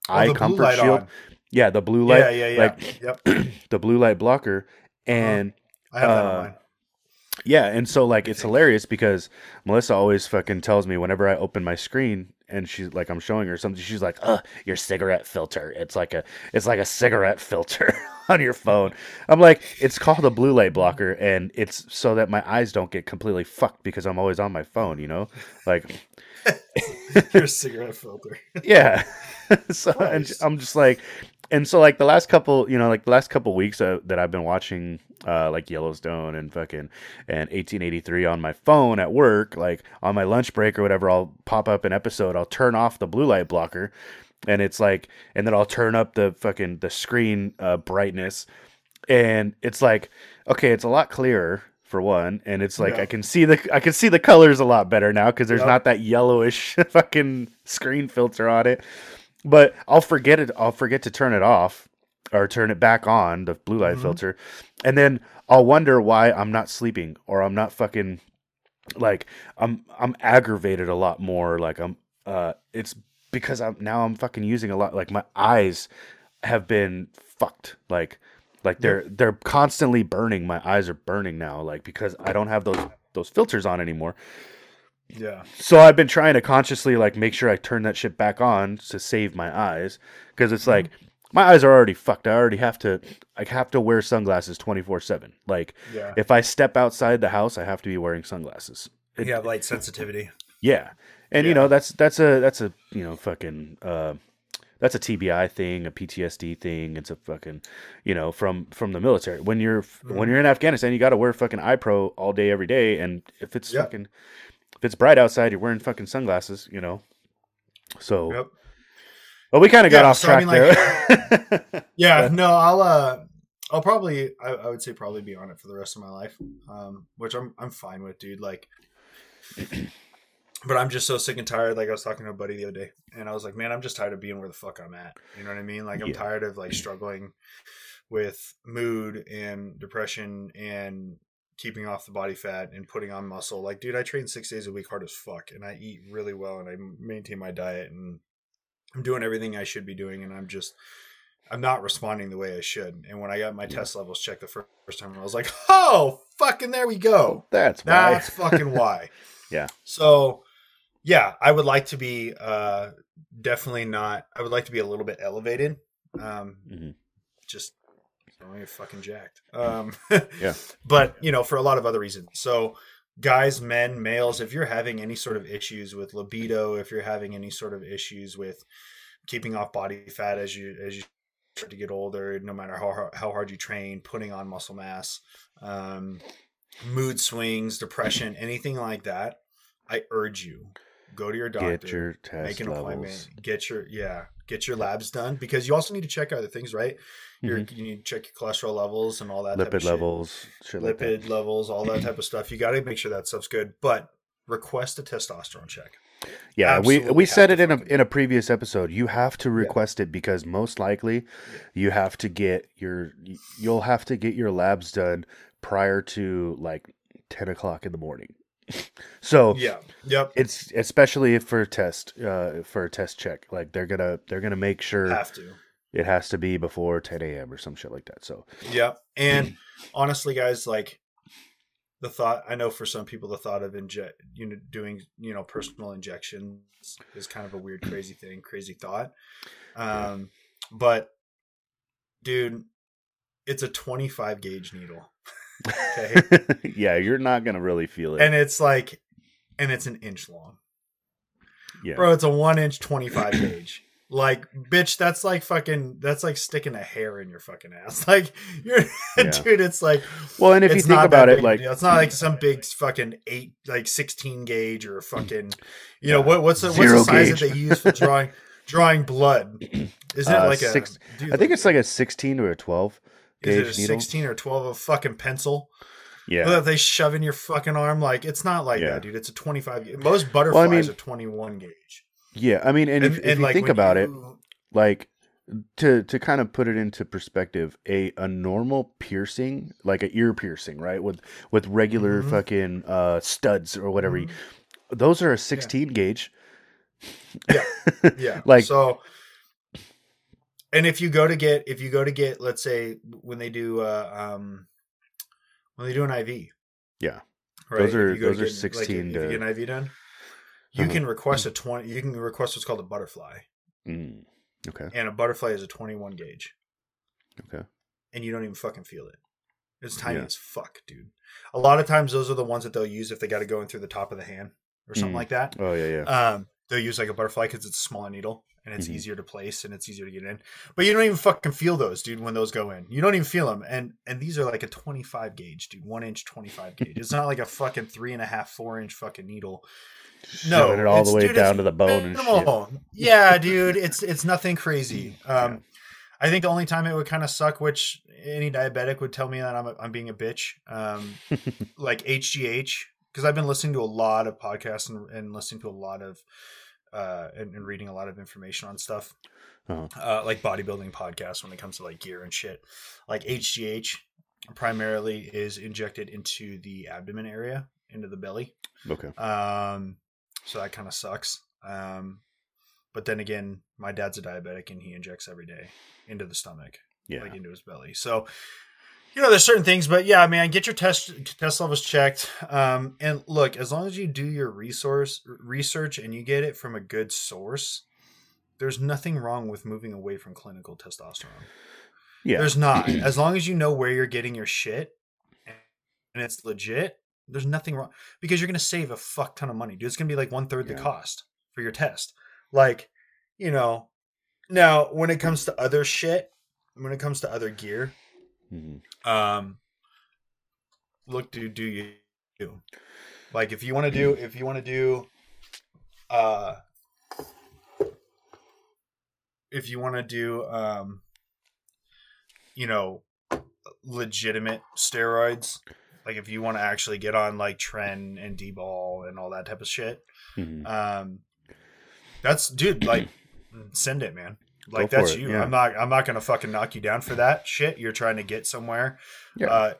Oh, eye the comfort shield on. Yeah the blue light Yeah, yeah, yeah. like yep, the blue light blocker and I have that uh. Yeah, and so like it's hilarious because Melissa always fucking tells me whenever I open my screen and she's like I'm showing her something, she's like, "Uh, your cigarette filter. It's like a it's like a cigarette filter." on your phone. I'm like, it's called a blue light blocker, and it's so that my eyes don't get completely fucked because I'm always on my phone. You know, like your cigarette filter. yeah. so and Christ. I'm just like, and so like the last couple, you know, like the last couple weeks uh, that I've been watching, uh, like Yellowstone and fucking and 1883 on my phone at work, like on my lunch break or whatever, I'll pop up an episode. I'll turn off the blue light blocker, and it's like, and then I'll turn up the fucking the screen uh, brightness, and it's like, okay, it's a lot clearer for one, and it's like Yeah. I can see the I can see the colors a lot better now because there's Yep. not that yellowish fucking screen filter on it. But I'll forget it. I'll forget to turn it off or turn it back on the blue light Mhm. filter, and then I'll wonder why I'm not sleeping or I'm not fucking like I'm I'm aggravated a lot more. Like I'm uh, it's because I'm now I'm fucking using a lot. Like my eyes have been fucked. Like like they're they're constantly burning. My eyes are burning now. Like because I don't have those those filters on anymore. Yeah. So I've been trying to consciously like make sure I turn that shit back on to save my eyes because it's like my eyes are already fucked. I already have to I have to wear sunglasses 24/7. Like Yeah. if I step outside the house, I have to be wearing sunglasses. It- You have light sensitivity. yeah. And you know, that's that's a that's a, you know, fucking uh that's a TBI thing, a PTSD thing. It's a fucking, you know, from from the military. When you're when Mhm. you're in Afghanistan, you got to wear fucking eye pro all day every day and if it's Yep. fucking if it's bright outside, you're wearing fucking sunglasses, you know. So, Yep. well, we kind of got off so I track mean, there. Yeah, But- no, I'll uh I'll probably I, I would say probably be on it for the rest of my life. Um which I'm I'm fine with, dude. Like but I'm just so sick and tired. Like I was talking to a buddy the other day and I was like, Man, I'm just tired of being where the fuck I'm at. You know what I mean? Like I'm Yeah. tired of like struggling with mood and depression and keeping off the body fat and putting on muscle. Like, dude, I train six days a week hard as fuck and I eat really well and I maintain my diet and I'm doing everything I should be doing and I'm just I'm not responding the way I should. And when I got my test levels checked the first time, I was like, "Oh, fucking there we go. That's why. That's fucking why." Yeah. So, yeah, I would like to be uh definitely not. I would like to be a little bit elevated. Um, Mhm. just I'm fucking jacked. Um, Yeah. But you know, for a lot of other reasons. So, guys, men, males, if you're having any sort of issues with libido, if you're having any sort of issues with keeping off body fat as you as you start to get older, no matter how how hard you train, putting on muscle mass, um, mood swings, depression, anything like that, I urge you go to your doctor Get your test make an levels. appointment get your yeah get your labs done because you also need to check other things right your, Mhm. you need to check your cholesterol levels and all that Lipid shit. levels, shit like that. lipid levels all that type of stuff you got to make sure that stuff's good but request a testosterone check Yeah, we absolutely we have said it in a in a previous episode. You have to request it because most likely you have to get your you'll have to get your labs done prior to like ten o'clock in the morning. so yeah. Yep. it's especially if for a test uh for a test check like they're gonna they're gonna make sure have to. it has to be before 10 a.m or some shit like that so. Yeah, And honestly, guys, like the thought, I know for some people, the thought of inject, you know, doing, you know, personal injections is kind of a weird, crazy thing, crazy thought. Um, but dude, it's a 25 gauge needle. Okay. yeah you're not gonna really feel it and it's like, and it's an inch long. yeah Bro, it's a one inch 25 gauge. Like, bitch, that's like fucking, that's like sticking a hair in your fucking ass. Like, you're, Yeah. dude, it's like, well and if you think about it like deal. it's not like some big fucking eight, like sixteen gauge or fucking, you know what? What's the, what's the size gauge. that they use for drawing drawing blood? Isn't Uh, it like six- a? dude, i think it's like a 16 or a 12 is it a needle sixteen or twelve of fucking pencil yeah that they shove in your fucking arm? Like it's not like Yeah. that, dude. It's a twenty five. Most butterflies mean- are twenty one gauge. yeah i mean and, if, if you like think about it like to to kind of put it into perspective a a normal piercing like a ear piercing right with with regular Mhm. fucking uh studs or whatever Mhm. those are a 16 gauge Yeah. yeah like so and if you go to get if you go to get let's say when they do uh um when they do an iv Yeah. right Those are- if you go to those are get, 16 if you get an iv done you Uh-huh. can request a 20 you can request what's called a butterfly Mm, okay and a butterfly is a 21 gauge okay and you don't even fucking feel it. It's tiny Yeah. as fuck, dude. A lot of times those are the ones that they'll use if they got to go in through the top of the hand or something Mm. like that. Oh yeah, yeah. Um, they'll use like a butterfly because it's a smaller needle and it's Mhm. easier to place and it's easier to get in. But you don't even fucking feel those, dude. When those go in, you don't even feel them. And and these are like a twenty five gauge, dude, one inch twenty five gauge. It's not like a fucking three and a half, four inch fucking needle. No, Shoving it all the way dude, down to the bone and shit. Yeah, dude, it's it's nothing crazy. Um, Yeah. I think the only time it would kind of suck, which any diabetic would tell me that I'm a, I'm being a bitch, um, like HGH, because I've been listening to a lot of podcasts and, and listening to a lot of uh, and, and reading a lot of information on stuff, Uh-huh. uh, like bodybuilding podcasts when it comes to like gear and shit. Like HGH primarily is injected into the abdomen area, into the belly. Okay. Um, so that kind of sucks. Um, but then again, my dad's a diabetic and he injects every day into the stomach, Yeah. like into his belly. So, you know, there's certain things, but yeah, man, get your test test levels checked. Um, and look, as long as you do your resource research and you get it from a good source, there's nothing wrong with moving away from clinical testosterone. Yeah. There's not. As long as you know where you're getting your shit and it's legit, there's nothing wrong because you're gonna save a fuck ton of money, dude. It's gonna be like one third Yeah. the cost for your test. Like, you know, now when it comes to other shit, when it comes to other gear, Mhm. um, look, dude, do you do like if you want to do if you want to do, uh, if you want to do, um, you know, legitimate steroids, like if you want to actually get on like Tren and D-bol and all that type of shit, Mhm. um, that's dude, like send it, man. Like that's it, you. yeah. I'm not. I'm not gonna fucking knock you down for that shit. You're trying to get somewhere. Yeah. Uh,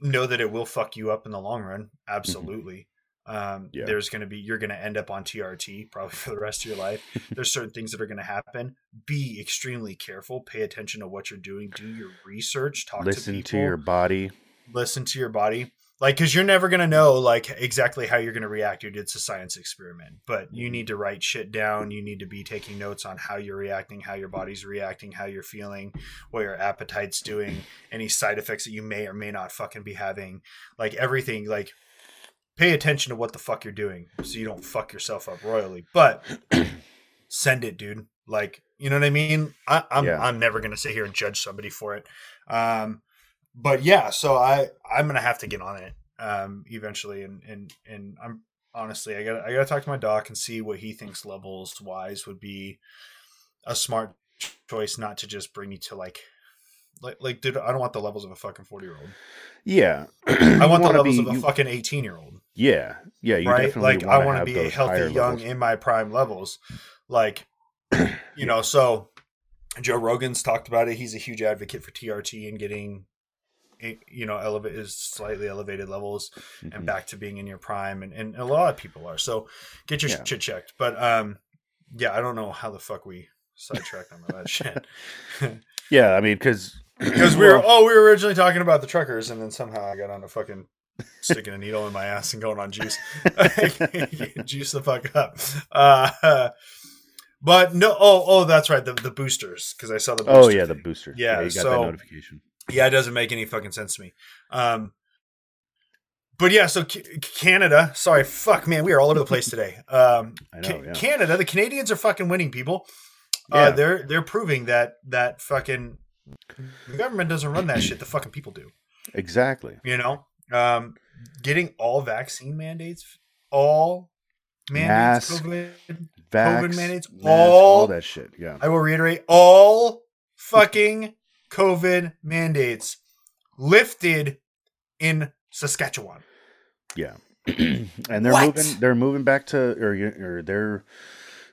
know that it will fuck you up in the long run. Absolutely. Um, Mm-hmm. Yeah. There's gonna be. You're gonna end up on TRT probably for the rest of your life. There's certain things that are gonna happen. Be extremely careful. Pay attention to what you're doing. Do your research. Talk Listen to to, your body. listen to your body like because you're never going to know like exactly how you're going to react. Dude it's a science experiment but you need to write shit down. You need to be taking notes on how you're reacting how your body's reacting how you're feeling what your appetite's doing any side effects that you may or may not fucking be having. Like everything like pay attention to what the fuck you're doing so you don't fuck yourself up royally but send it dude. Like you know what i mean? I, i'm Yeah. i'm never going to sit here and judge somebody for it. Um but yeah, so I I'm gonna have to get on it um eventually, and and and I'm honestly I got to I got to talk to my doc and see what he thinks levels wise would be a smart choice, not to just bring you to like like like dude, I don't want the levels of a fucking forty year old. Yeah. I want the levels of a you, fucking eighteen year old, Yeah. Yeah. You right? definitely Like I want to be a healthy, young, levels. in my prime levels, like you know. So Joe Rogan's talked about it. He's a huge advocate for TRT and getting you know elevate is slightly elevated levels and Mhm. back to being in your prime and, and a lot of people are so get your Yeah. shit checked but um yeah i don't know how the fuck we sidetracked on that shit Yeah. I mean, because because we were oh we were originally talking about the truckers and then somehow i got on a fucking sticking a needle in my ass and going on juice juice the fuck up uh but no oh oh that's right the, the boosters because i saw the oh booster yeah, the thing. booster. Yeah, you got so- that notification. Yeah, it doesn't make any fucking sense to me. Um, but yeah, so C- Canada. Sorry, fuck, man, we are all over the place today. Um, I know. Yeah. Canada, the Canadians are fucking winning, people. Yeah. Uh, they're they're proving that that fucking the government doesn't run that shit. The fucking people do. Exactly. You know, um, getting all vaccine mandates, all mandates, Mask, COVID. Vax, mandates, mask, all- all that shit. Yeah. I will reiterate all fucking COVID mandates lifted in Saskatchewan. Yeah. and they're What? moving. They're moving back to, or or they're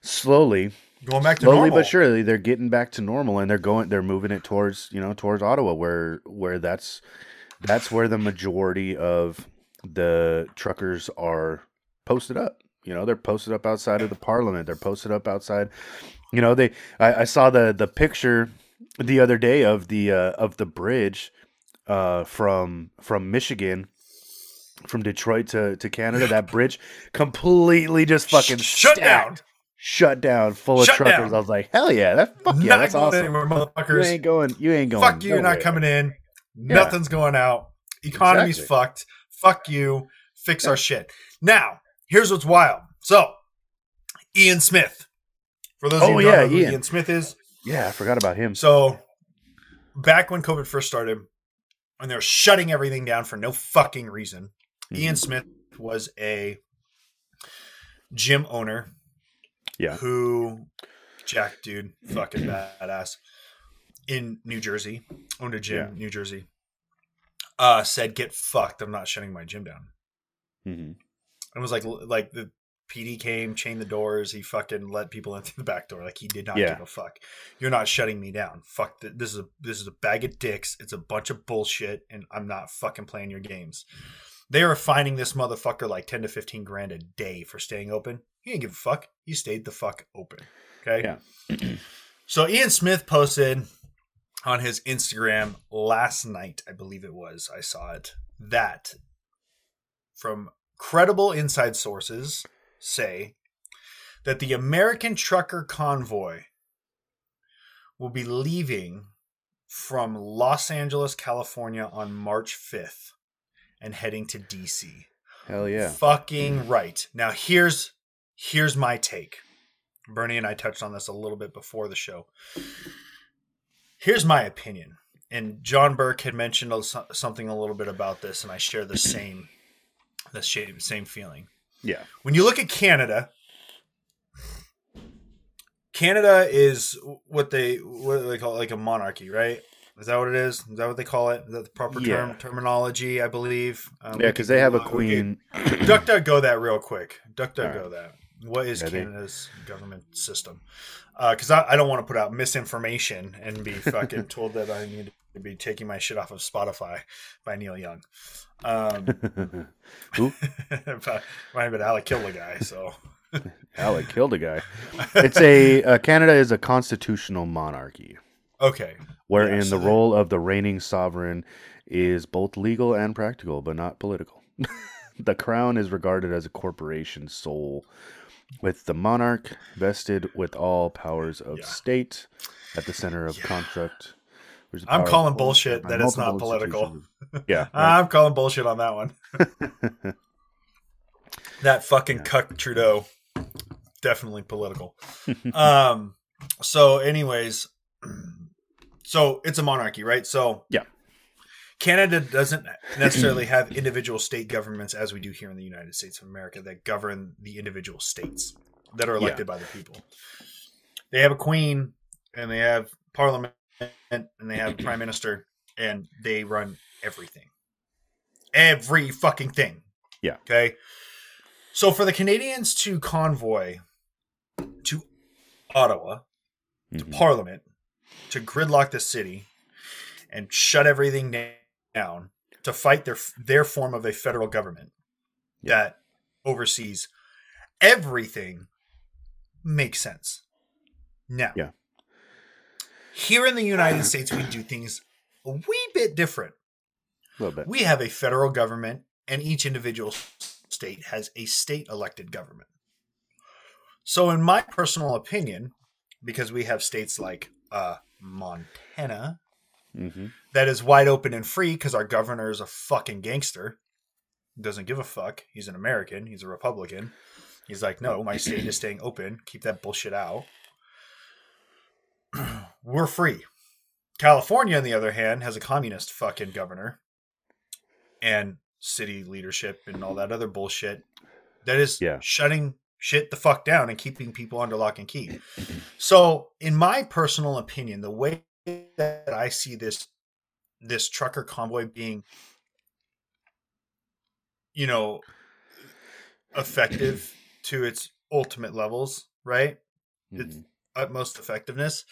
slowly, Going back to slowly normal. but surely, they're getting back to normal, and they're going. They're moving it towards, you know, towards Ottawa, where where that's that's where the majority of the truckers are posted up. You know, they're posted up outside of the Parliament. They're posted up outside. You know, they. I, I saw the the picture the other day of the uh, of the bridge uh, from from Michigan from Detroit to, to Canada, that bridge completely just fucking shut down. shut down, full of truckers. down. I was like, hell yeah, that fuck yeah, not that's going awesome. anywhere, You ain't going. You ain't going. Fuck you, you're not coming in. Yeah. Nothing's going out. Economy's Exactly. fucked. Fuck you. Fix our shit. Now, here's what's wild. So, Ian Smith. For those of Oh, you who don't yeah, know who Ian. Ian Smith is, Yeah, I forgot about him. So, back when COVID first started, when they were shutting everything down for no fucking reason, Ian Mhm. Smith was a gym owner. Yeah. Who, Jack, dude, fucking badass, in New Jersey, owned a gym, Yeah. in New Jersey. Uh, said, "Get fucked! I'm not shutting my gym down." Mhm. It was like, like the PD came, chained the doors. He fucking let people in through the back door. Like he did not Yeah. give a fuck. You're not shutting me down. Fuck. th- This is a this is a bag of dicks. It's a bunch of bullshit, and I'm not fucking playing your games. They are finding this motherfucker like ten to fifteen grand a day for staying open. He didn't give a fuck. He stayed the fuck open. Okay. Yeah. so Ian Smith posted on his Instagram last night, I believe it was. I saw it that from credible inside sources say that the American trucker convoy will be leaving from Los Angeles, California on March 5th and heading to DC. Hell yeah. Fucking right. Now here's here's my take. Bernie and I touched on this a little bit before the show. Here's my opinion. And John Burke had mentioned something a little bit about this, and I share the same the same same feeling. Yeah. When you look at Canada, Canada is what they what do they call it, like a monarchy, right? Is that what it is? Is that what they call it? Is that the proper term terminology? I believe. Um, Yeah, because they have a queen. Duck duck go that real quick. Duck duck All go that. What is Yeah, they- Canada's government system? Because I, I don't want to put out misinformation and be fucking told that I need to be taking my shit off of Spotify by Neil Young. Um, Who? might have been Alec killed a guy, so Alec killed a guy. It's a uh, Canada is a constitutional monarchy, okay. wherein Yeah, so the role of the reigning sovereign is both legal and practical, but not political. the crown is regarded as a corporation sole, with the monarch vested with all powers of Yeah. state at the center of Yeah. construct. Which is I'm calling bullshit that it's not political. institutions. Yeah, I'm calling bullshit on that one. that fucking Yeah. cuck Trudeau, definitely political. um. So, anyways, so it's a monarchy, right? So, Yeah. Canada doesn't necessarily have individual state governments as we do here in the United States of America that govern the individual states that are elected by the people. They have a queen and they have parliament and they have a prime minister and they run everything. Every fucking thing. Yeah. Okay. So for the Canadians to convoy to Ottawa, to Mhm. Parliament, to gridlock the city and shut everything down to fight their their form of a federal government Yeah. that oversees everything makes sense. Now, Yeah. Here in the United States, we do things a wee bit different. a little bit. We have a federal government, and each individual state has a state elected government. So, in my personal opinion, because we have states like uh, Montana hmm that is wide open and free because our governor is a fucking gangster, doesn't give a fuck. He's an American, he's a Republican. He's like, no, my state is staying open. Keep that bullshit out. We're free. California, on the other hand, has a communist fucking governor and city leadership and all that other bullshit that is Yeah. shutting shit the fuck down and keeping people under lock and key. So, in my personal opinion, the way that I see this this trucker convoy being you know effective to its ultimate levels, right? It's- Mhm. Utmost effectiveness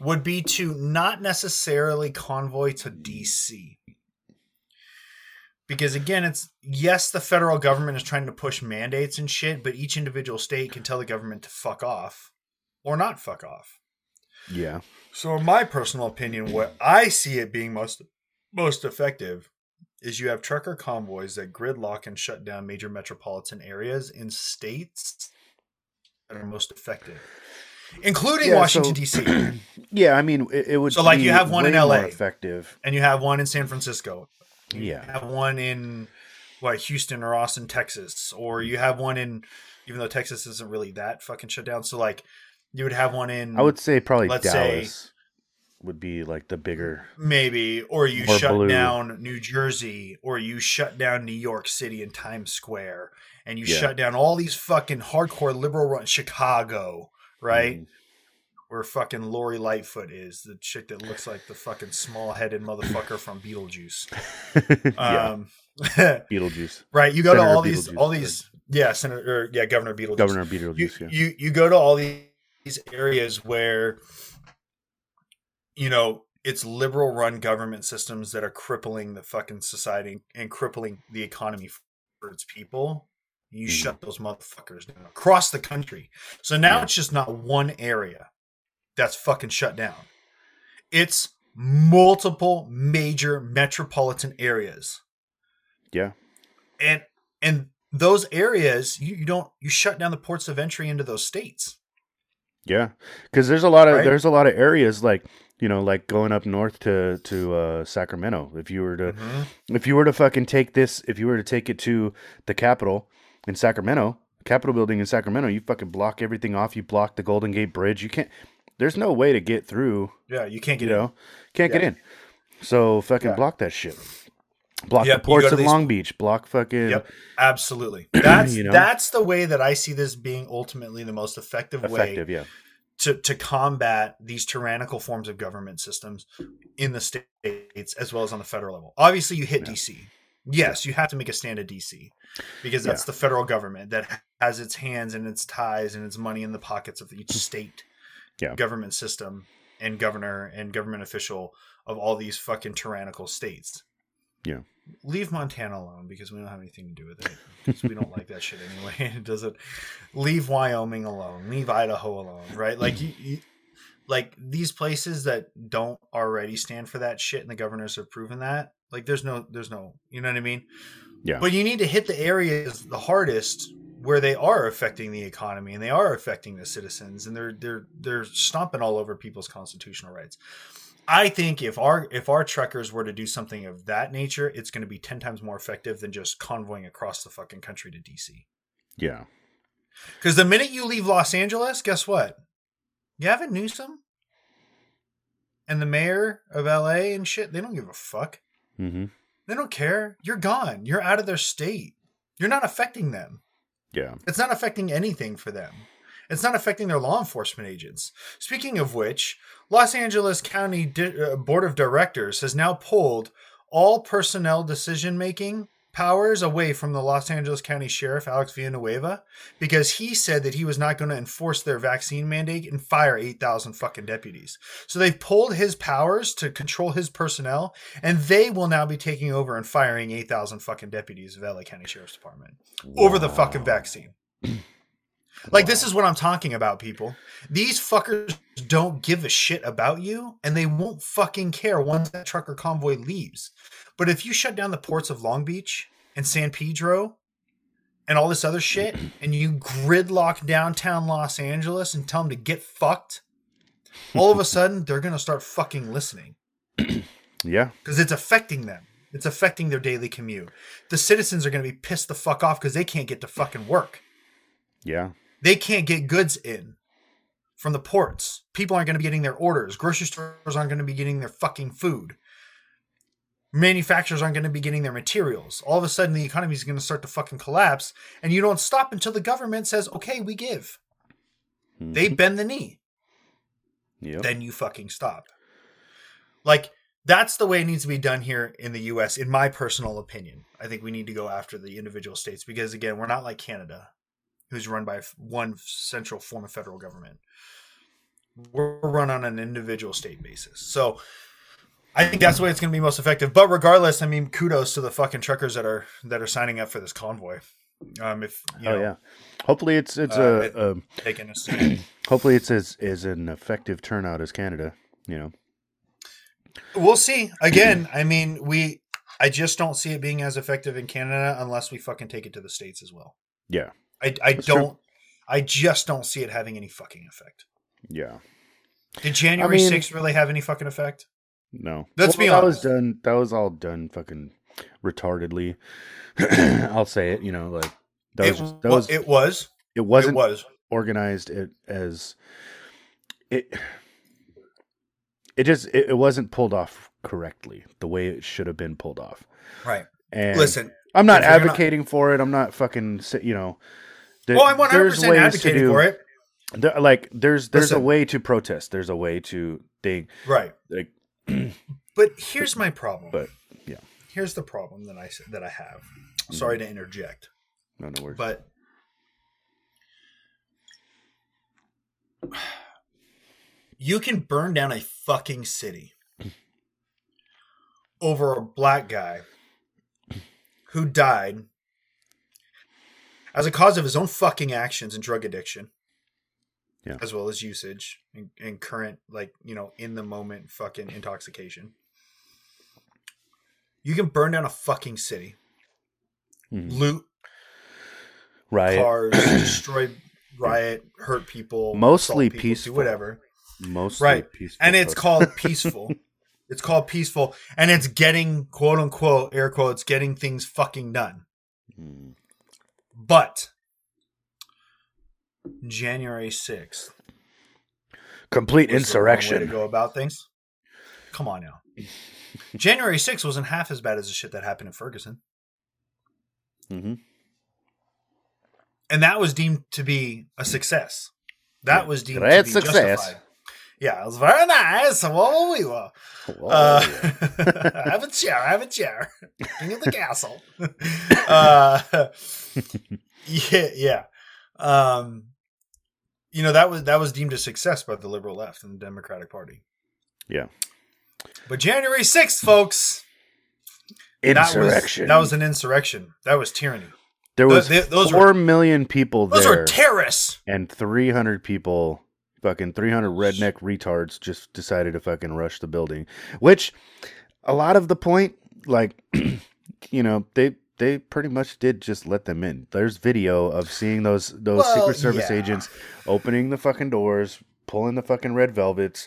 would be to not necessarily convoy to DC. Because again, it's yes, the federal government is trying to push mandates and shit, but each individual state can tell the government to fuck off or not fuck off. Yeah. So, in my personal opinion, what I see it being most most effective is you have trucker convoys that gridlock and shut down major metropolitan areas in states that are most effective, including Yeah, Washington so- D.C. Yeah, I mean, it, it would. So, like, be you have one in LA. effective. and you have one in San Francisco. You Yeah. have one in what Houston or Austin, Texas, or you have one in even though Texas isn't really that fucking shut down. So like you would have one in I would say probably Let's say- Dallas would be like the bigger. maybe or you shut blue. down New Jersey or you shut down New York City and Times Square and you Yeah. shut down all these fucking hardcore liberal run Chicago, right? Mhm. Where fucking Lori Lightfoot is, the chick that looks like the fucking small headed motherfucker from Beetlejuice. Um Beetlejuice, right you go Senator to all these all these yeah senator or, yeah governor beetlejuice Governor you, Beetlejuice. yeah, you you go to all these areas where you know it's liberal run government systems that are crippling the fucking society and crippling the economy for its people you Mhm. shut those motherfuckers down across the country so now Yeah. it's just not one area that's fucking shut down it's multiple major metropolitan areas yeah, and and those areas you, you don't you shut down the ports of entry into those states yeah. Because there's a lot of Right? there's a lot of areas like you know like going up north to to uh, Sacramento. If you were to if you were to fucking take this, if you were to take it to the Capitol in Sacramento, Capitol building in Sacramento, you fucking block everything off. You block the Golden Gate Bridge. You can't. There's no way to get through. yeah you can't You get in. can't get in. So fucking Yeah. block that shit. Block Yep, the ports of these- Long Beach. Block fucking Yep, absolutely. That's You know? that's the way that I see this being ultimately the most effective, effective. way Yeah, to to combat these tyrannical forms of government systems in the states as well as on the federal level. Obviously, you hit Yeah. DC. Yes, you have to make a stand at DC because that's the federal government that has its hands and its ties and its money in the pockets of each mm. state Yeah. government system and governor and government official of all these fucking tyrannical states. Yeah. Leave Montana alone because we don't have anything to do with it. Because we don't like that shit anyway. It doesn't. Leave Wyoming alone. Leave Idaho alone. Right? Like mm. you, you, like these places that don't already stand for that shit, and the governors have proven that. Like there's no, there's no. You know what I mean? Yeah. But you need to hit the areas the hardest where they are affecting the economy and they are affecting the citizens and they're they're they're stomping all over people's constitutional rights. I think if our if our truckers were to do something of that nature, it's going to be ten times more effective than just convoying across the fucking country to DC. yeah, Because the minute you leave Los Angeles, guess what? Gavin Newsom and the mayor of LA and shit, they don't give a fuck. Hmm They don't care. You're gone. You're out of their state. You're not affecting them. yeah, It's not affecting anything for them. It's not affecting their law enforcement agents. Speaking of which, Los Angeles County Di- uh, Board of Directors has now pulled all personnel decision making powers away from the Los Angeles County Sheriff Alex Villanueva because he said that he was not going to enforce their vaccine mandate and fire 8,000 fucking deputies. So they've pulled his powers to control his personnel and they will now be taking over and firing 8,000 fucking deputies of LA County Sheriff's Department over the fucking vaccine. Like this is what I'm talking about, people. These fuckers don't give a shit about you, and they won't fucking care once that trucker convoy leaves. But if you shut down the ports of Long Beach and San Pedro and all this other shit, and you gridlock downtown Los Angeles and tell them to get fucked, all of a sudden they're gonna start fucking listening yeah, because it's affecting them. It's affecting their daily commute. The citizens are gonna be pissed the fuck off because they can't get to fucking work. yeah, they can't get goods in from the ports. People aren't going to be getting their orders. Grocery stores aren't going to be getting their fucking food. Manufacturers aren't going to be getting their materials. All of a sudden, the economy is going to start to fucking collapse, and you don't stop until the government says, "Okay, we give." They Mhm. bend the knee. Yep. Then you fucking stop. Like that's the way it needs to be done here in the U.S. In my personal opinion, I think we need to go after the individual states because again, we're not like Canada, who's run by one central form of federal government. We're run on an individual state basis. So I think that's the way it's going to be most effective. But regardless, I mean, kudos to the fucking truckers that are that are signing up for this convoy. Um, if you oh know, yeah. Hopefully it's it's uh, a, um taking a hopefully it's as as an effective turnout as Canada. You know. We'll see. Again, I mean, we I just don't see it being as effective in Canada unless we fucking take it to the states as well. Yeah. I I That's don't I just don't see it having any fucking effect. Yeah. Did January mean- 6th really have any fucking effect? No. Let's be honest. that was done. That was all done fucking retardedly. I'll say it. You know, like that it, was just, that wa- was it was. it wasn't it was. organized it as it. It just it, it wasn't pulled off correctly the way it should have been pulled off. Right. And Listen, I'm not advocating for it. I'm not fucking you know. There- well, I'm 100% there's ways to advocating for it. there- like there's there's a way to protest. There's a way to thing Right. like But here's my problem. But, yeah. Here's the problem that I that I have. Mm-hmm. Sorry to interject, no no worries. but you can burn down a fucking city over a black guy who died as a cause of his own fucking actions and drug addiction. Yeah. As well as usage and, and current, like, you know, in the moment fucking intoxication. You can burn down a fucking city, Mhm. loot Riot. cars, destroy, riot, hurt people, Mostly people, do peaceful. whatever. Mostly Right. peaceful. And it's called peaceful. it's called peaceful, and it's getting quote unquote air quotes getting things fucking done. Mm. But January sixth, complete was the wrong way to insurrection. go about things. Come on now. January 6th wasn't half as bad as the shit that happened in Ferguson. hmm And that was deemed to be a success. That was deemed Great to be success. justified. Yeah, it was very nice. Whoa, we were. Uh, have a chair, I have a chair. King of the castle. uh, yeah, yeah. Um, you know that was that was deemed a success by the liberal left and the Democratic Party. Yeah. But January sixth, folks, that was insurrection. that was an insurrection. That was tyranny. there was th- those four were- million people Those were terrorists. and three hundred people, fucking three hundred redneck retards, just decided to fucking rush the building. Which, a lot of the point, like, you know, they they pretty much did just let them in. There's video of seeing those those Well, Secret Service yeah. agents opening the fucking doors, pulling the fucking red velvets,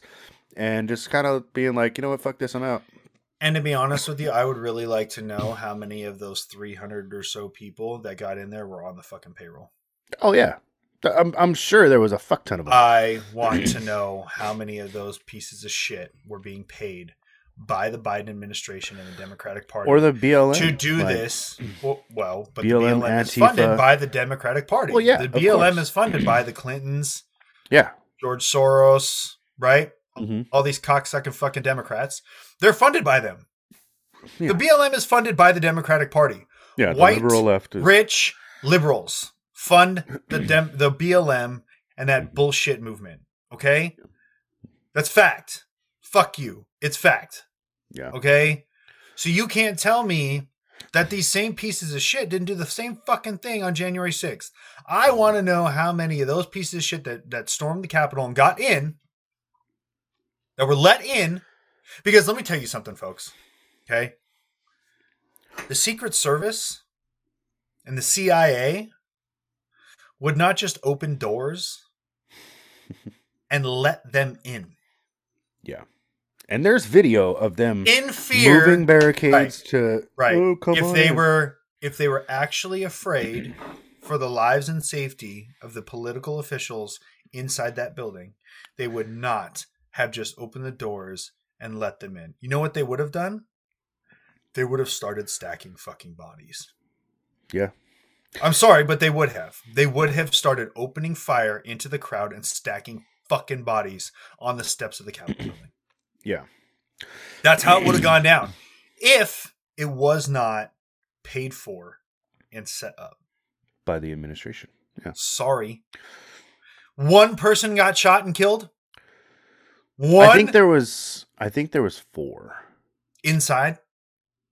and just kind of being like, you know what, fuck this, I'm out. And to be honest with you, I would really like to know how many of those 300 or so people that got in there were on the fucking payroll. Oh yeah, I'm I'm sure there was a fuck ton of them. I want to know how many of those pieces of shit were being paid by the Biden administration and the Democratic Party or the BLM to do like- this. Well, well, but BLM, the BLM is Antifa. funded by the Democratic Party. Well, yeah, the BLM is funded by the Clintons, Yeah. George Soros, right? hmm All these cocksucking fucking Democrats. They're funded by them. Yeah. The BLM is funded by the Democratic Party. Yeah. White, liberal left is Rich liberals fund the dem- the BLM and that bullshit movement. Okay, that's fact. Fuck you. It's fact. yeah. Okay, so you can't tell me that these same pieces of shit didn't do the same fucking thing on January 6th. I want to know how many of those pieces of shit that that stormed the Capitol and got in that were let in because let me tell you something folks. Okay? The Secret Service and the CIA would not just open doors and let them in. Yeah. And there's video of them In fear moving barricades to Right. Oh, if on they were if they were actually afraid for the lives and safety of the political officials inside that building, they would not have just opened the doors and let them in. You know what they would have done? They would have started stacking fucking bodies. Yeah. I'm sorry, but they would have. They would have started opening fire into the crowd and stacking fucking bodies on the steps of the Capitol building. Yeah. That's how it would have gone down if it was not paid for and set up. By the administration. Yeah. Sorry. One person got shot and killed. One I think there was I think there was four. inside.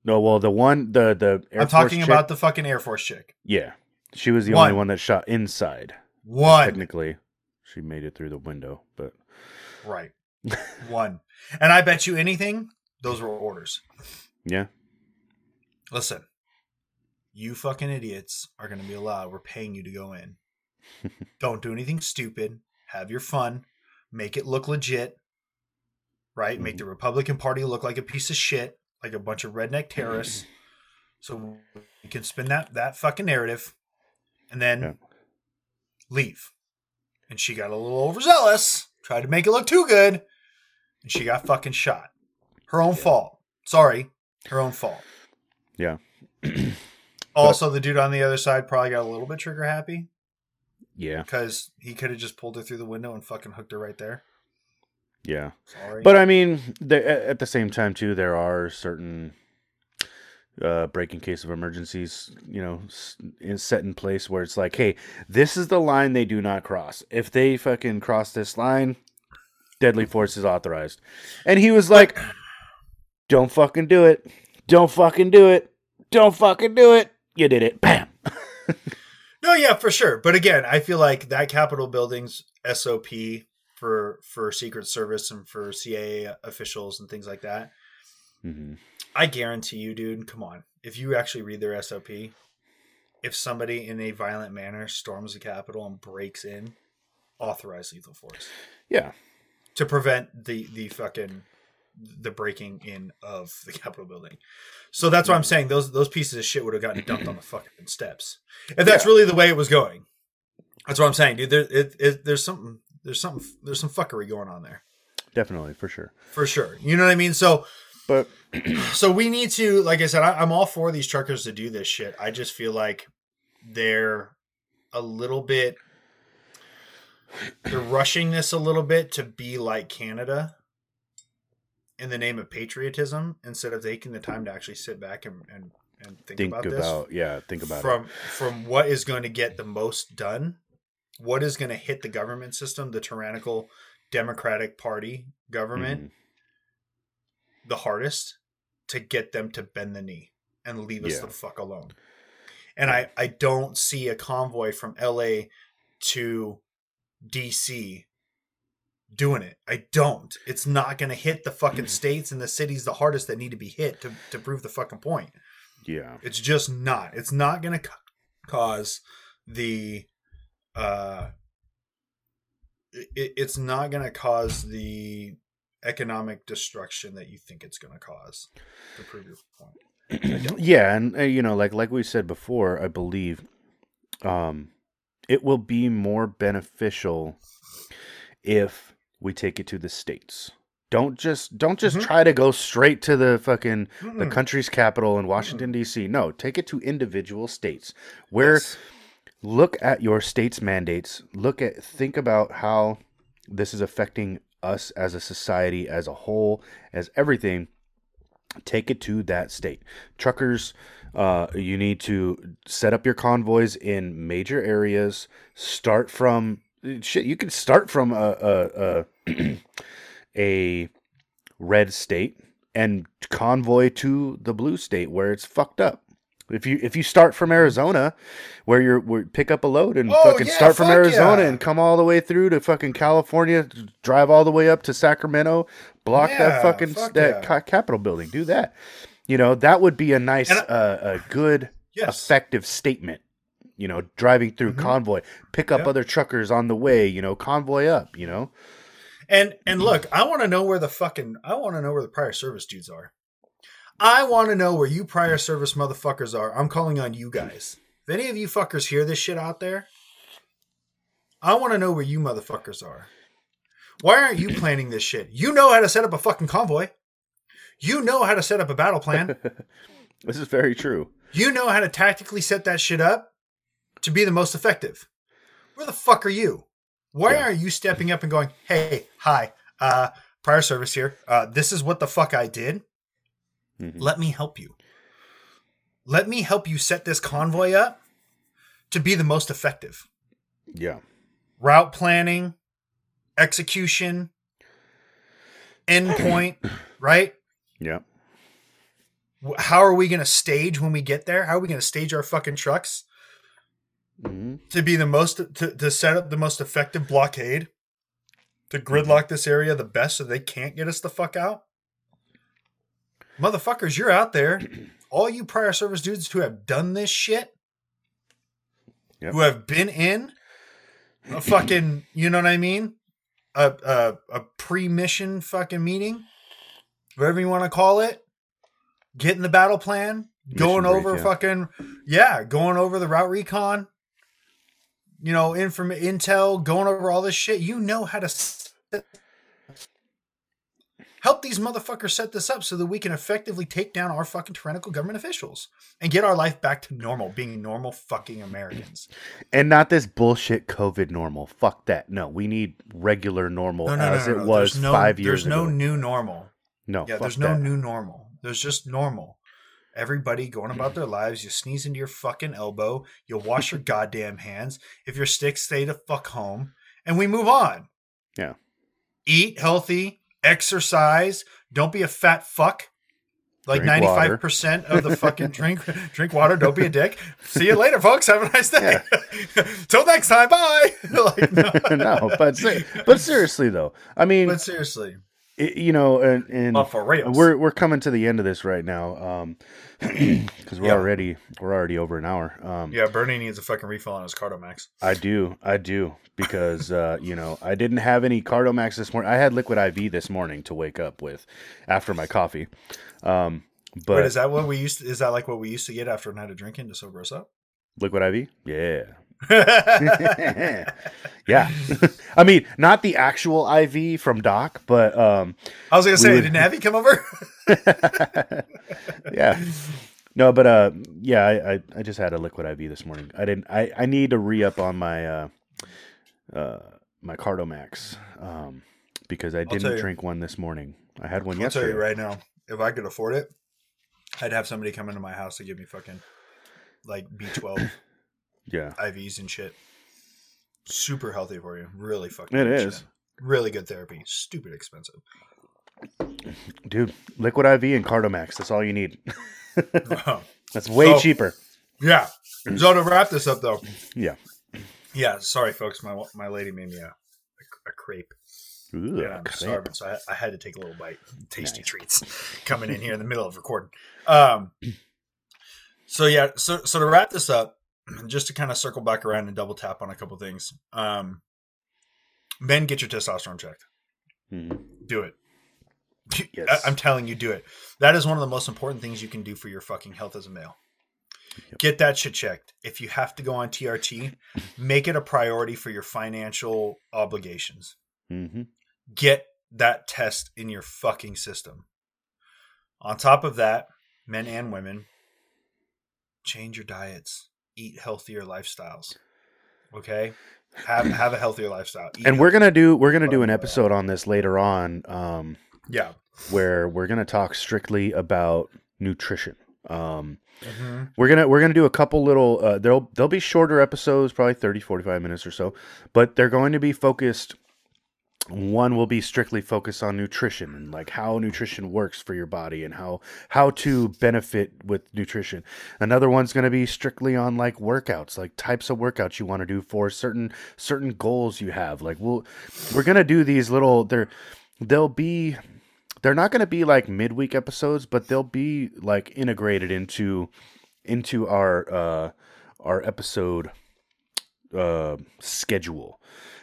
No, well the one the the Air I'm Force talking chick- about the fucking Air Force chick. Yeah. She was the One. only one that shot inside. One. Technically. She made it through the window, but Right. One. And I bet you anything, those were orders. yeah. Listen, you fucking idiots are going to be allowed. We're paying you to go in. Don't do anything stupid. Have your fun. Make it look legit. Right? Make mm-hmm. the Republican Party look like a piece of shit, like a bunch of redneck terrorists. Mm-hmm. so you can spin that that fucking narrative and then Yeah. leave. And she got a little overzealous, tried to make it look too good, and she got fucking shot. Her own fault. Sorry, her own fault. Yeah. Also, the dude on the other side probably got a little bit trigger happy Yeah. because he could have just pulled her through the window and fucking hooked her right there. Yeah. Sorry. But I mean, at the same time too, there are certain uh, break in case of emergencies, you know, set in place where it's like, hey, this is the line they do not cross. If they fucking cross this line, deadly force is authorized. And he was like, don't fucking do it. Don't fucking do it. Don't fucking do it. You did it. Bam. no, yeah, for sure. But again, I feel like that Capitol building's SOP for for Secret Service and for CIA officials and things like that. hmm I guarantee you, dude. Come on, if you actually read their SOP, if somebody in a violent manner storms the Capitol and breaks in, authorize lethal force Yeah. to prevent the the fucking the breaking in of the Capitol building. So that's what I'm saying. Those those pieces of shit would have gotten dumped on the fucking steps. If that's Yeah. really the way it was going, that's what I'm saying, dude. There, it, it, there's something, there's something, there's some fuckery going on there Definitely, for sure. for sure. You know what I mean? So But so we need to like i said I, i'm all for these truckers to do this shit i just feel like they're a little bit they're rushing this a little bit to be like canada in the name of patriotism instead of taking the time to actually sit back and and, and think, think about, about, this yeah, think about from from what is going to get the most done what is going to hit the government system the tyrannical democratic party government Mhm. the hardest to get them to bend the knee and leave us the fuck alone. And I, I don't see a convoy from LA to DC doing it. I don't. It's not going to hit the fucking states and the cities the hardest that need to be hit to, to prove the fucking point. Yeah. It's just not. It's not going to ca- cause the uh it, it's not going to cause the economic destruction that you think it's going to cause to prove your point. yeah, and uh, you know, like like we said before, I believe um it will be more beneficial if we take it to the states. Don't just don't just Mhm. try to go straight to the fucking the Mm-mm. country's capital in Washington D.C. No, take it to individual states where Yes. Look at your state's mandates. Look at think about how this is affecting us as a society as a whole as everything. Take it to that state. Truckers uh, you need to set up your convoys in major areas. Start from shit you can start from a a, a, a red state and convoy to the blue state where it's fucked up if you if you start from Arizona, where you're where pick up a load and Oh, fucking yeah, start from fuck Arizona yeah. and come all the way through to fucking California, drive all the way up to Sacramento, block Yeah, that fucking fuck that ca- Capitol building. Do that. You know that would be a nice, I- uh, a good, Yes. effective statement. You know, driving through Mhm. convoy, pick up other truckers on the way. You know, convoy up. You know, And and look, I want to know where the fucking I want to know where the prior service dudes are. I want to know where you prior service motherfuckers are. I'm calling on you guys. If any of you fuckers hear this shit out there, I want to know where you motherfuckers are. Why aren't you planning this shit? You know how to set up a fucking convoy. You know how to set up a battle plan. this is very true. You know how to tactically set that shit up to be the most effective. Where the fuck are you? Why Yeah. aren't you stepping up and going, "Hey, hi, uh, prior service here. Uh, this is what the fuck I did. Mhm. Let me help you. Let me help you set this convoy up to be the most effective. Yeah, Route planning, execution, endpoint, right? yeah, How are we going to stage when we get there? How are we going to stage our fucking trucks? hmm to be the most to, to set up the most effective blockade to gridlock this area the best so they can't get us the fuck out motherfuckers you're out there all you prior service dudes who have done this shit Yep. who have been in a fucking, you know what I mean? A a, a pre-mission fucking meeting, whatever you want to call it. Getting the battle plan, going brief, over yeah. fucking yeah, going over the route recon. You know, inform intel, going over all this shit. You know how to set help these motherfuckers set this up so that we can effectively take down our fucking tyrannical government officials and get our life back to normal, being normal fucking Americans. And not this bullshit COVID normal. Fuck that. No, we need regular normal No, no, as no, it was There's no, five years There's no new normal. no, Yeah, there's no that. new normal. There's just normal. Everybody going about their lives. You sneeze into your fucking elbow. You'll wash your goddamn hands. If you're sick, stay the fuck home, and we move on. Yeah. Eat healthy, exercise. Don't be a fat fuck. Like ninety five percent of the fucking drink drink water. Don't be a dick. See you later, folks. Have a nice day. Till next time. Bye. like, no. no, but but seriously though, I mean, but seriously, it, you know, and, and but for real, we're we're coming to the end of this right now, um, because we're Yeah. already we're already over an hour. Um, yeah. Bernie needs a fucking refill on his Cardomax. I do, I do, because uh, you know I didn't have any Cardomax this morning. I had Liquid IV this morning to wake up with after my coffee. Um, but Wait, is that what we used? To, is that like what we used to get after a night of drinking to sober us up? Liquid IV, yeah, yeah. I mean, not the actual IV from Doc, but um, I was gonna say, would- did Navi come over? yeah. No, but uh, yeah, I, I, I just had a liquid IV this morning. I didn't. I, I need to re up on my uh, uh, my Cardomax um, because I didn't drink one this morning. I had one I'll tell yesterday. you right now, if I could afford it, I'd have somebody come into my house to give me fucking like B12 Yeah, IVs and shit. Super healthy for you. Really fucking. It is. shit. Really good therapy. Stupid expensive. dude, liquid IV and Cardomax. That's all you need. Oh, That's way So- cheaper. yeah. So to wrap this up, though. Yeah. Yeah. Sorry, folks. My my lady made me a a, a crepe. Ooh, Yeah, I'm crepe. starving, so I, I had to take a little bite. Tasty Nice. treats coming in here in the middle of recording. Um, so yeah, so so to wrap this up, just to kind of circle back around and double tap on a couple things. Um, men, get your testosterone checked. Mhm. Do it. Yes. I, am telling you, do it. That is one of the most important things you can do for your fucking health as a male. Yep. Get that shit checked. If you have to go on TRT, make it a priority for your financial obligations Mhm. get that test in your fucking system. On top of that, men and women, change your diets, eat healthier lifestyles. Okay? Have have a healthier lifestyle. Eat And we're gonna do we're gonna do Oh, an episode on this later on. Um, yeah. where we're going to talk strictly about nutrition. Um, Mhm. we're gonna we're gonna do a couple little. Uh, there'll there'll be shorter episodes, probably 30, 45 minutes or so, but they're going to be focused. One will be strictly focused on nutrition and like how nutrition works for your body and how how to benefit with nutrition. Another one's going to be strictly on like workouts, like types of workouts you want to do for certain certain goals you have. Like we'll we're going to do these little they're they'll be they're not going to be like midweek episodes, but they'll be like integrated into into our uh our episode uh schedule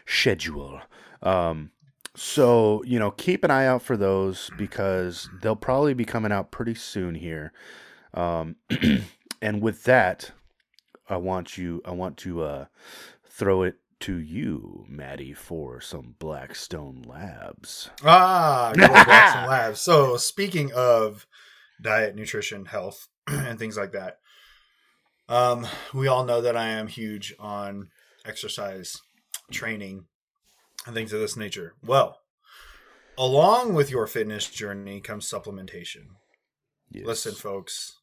schedule. Um so, you know, keep an eye out for those because they'll probably be coming out pretty soon here. Um and with that, I want you I want to uh throw it to you, Maddie, for some Blackstone Labs. Ah, Blackstone Labs. So speaking of diet, nutrition, health, and things like that, um, we all know that I am huge on exercise, training, and things of this nature. Well, along with your fitness journey comes supplementation. Yes. Listen, folks.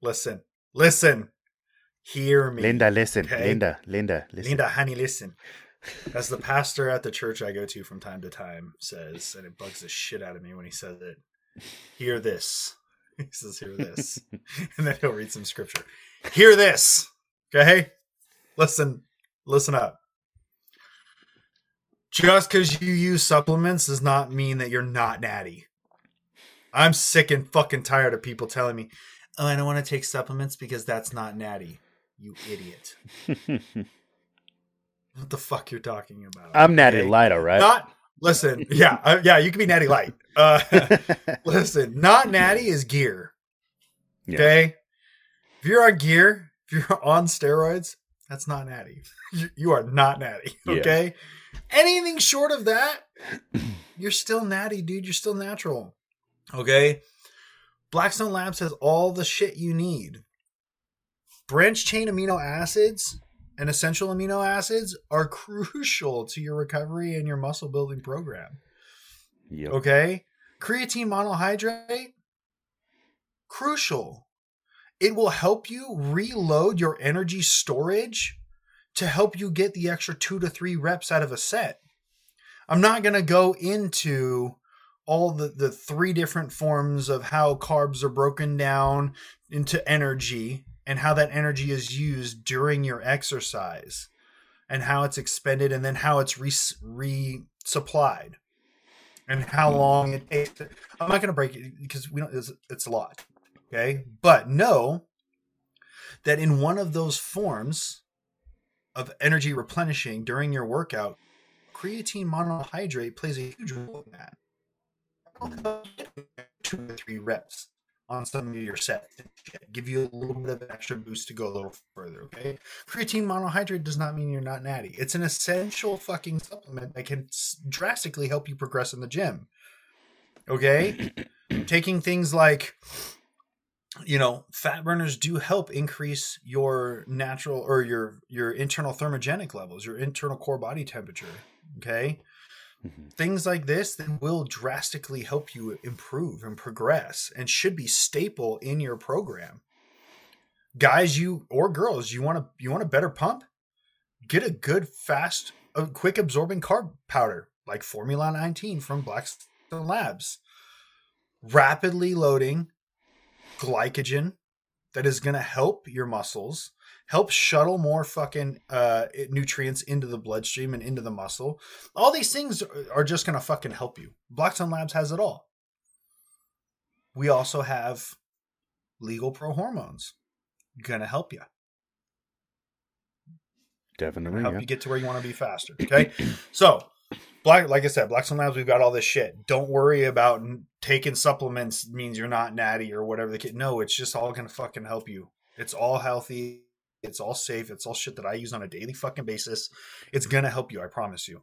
Listen. Listen. Hear me. Linda, listen. Okay. Linda, Linda, listen. Linda, honey, listen. As the pastor at the church I go to from time to time says, and it bugs the shit out of me when he says it, hear this. He says, hear this. and then he'll read some scripture. Hear this. Okay? Listen, listen up. Just because you use supplements does not mean that you're not natty. I'm sick and fucking tired of people telling me, oh, I don't want to take supplements because that's not natty. You idiot. what the fuck you're talking about. I'm Natty Light, all right. Not listen. Yeah, uh, yeah. You can be Natty Light. Uh, listen, not Natty is gear. Yeah. Okay. If you're on gear, if you're on steroids, that's not Natty. You, are not Natty. Yeah. Okay. Anything short of that, you're still Natty, dude. You're still natural. Okay. Blackstone Labs has all the shit you need. Branch chain amino acids and essential amino acids are crucial to your recovery and your muscle building program. Yep. Okay. Creatine monohydrate, crucial. It will help you reload your energy storage to help you get the extra two to three reps out of a set. I'm not going to go into all the, the three different forms of how carbs are broken down into energy and how that energy is used during your exercise and how it's expended and then how it's re- resupplied and how hmm. long it takes. I'm not going to break it because we don't. It's, it's a lot, okay? But know that in one of those forms of energy replenishing during your workout, creatine monohydrate plays a huge role in that. Two or three reps on some of your sets, give you a little bit of extra boost to go a little further. Okay, creatine monohydrate does not mean you're not natty. It's an essential fucking supplement that can drastically help you progress in the gym. Okay, taking things like you know fat burners do help increase your natural or your your internal thermogenic levels your internal core body temperature okay? Mhm. things like this that will drastically help you improve and progress and should be staple in your program. Guys you or girls you want to you want a better pump? Get a good fast a quick absorbing carb powder like formula 19 from blackstone labs. Rapidly loading glycogen that is going to help your muscles help shuttle more fucking uh nutrients into the bloodstream and into the muscle all these things are just going to fucking help you blackstone labs has it all we also have legal pro hormones gonna help you Definitely. help Yeah. you get to where you want to be faster okay so black like i said blackstone labs we've got all this shit. Don't worry about taking supplements means you're not natty or whatever the kid no it's just all gonna fucking help you. It's all healthy it's all safe it's all shit that i use on a daily fucking basis. It's gonna help you i promise you.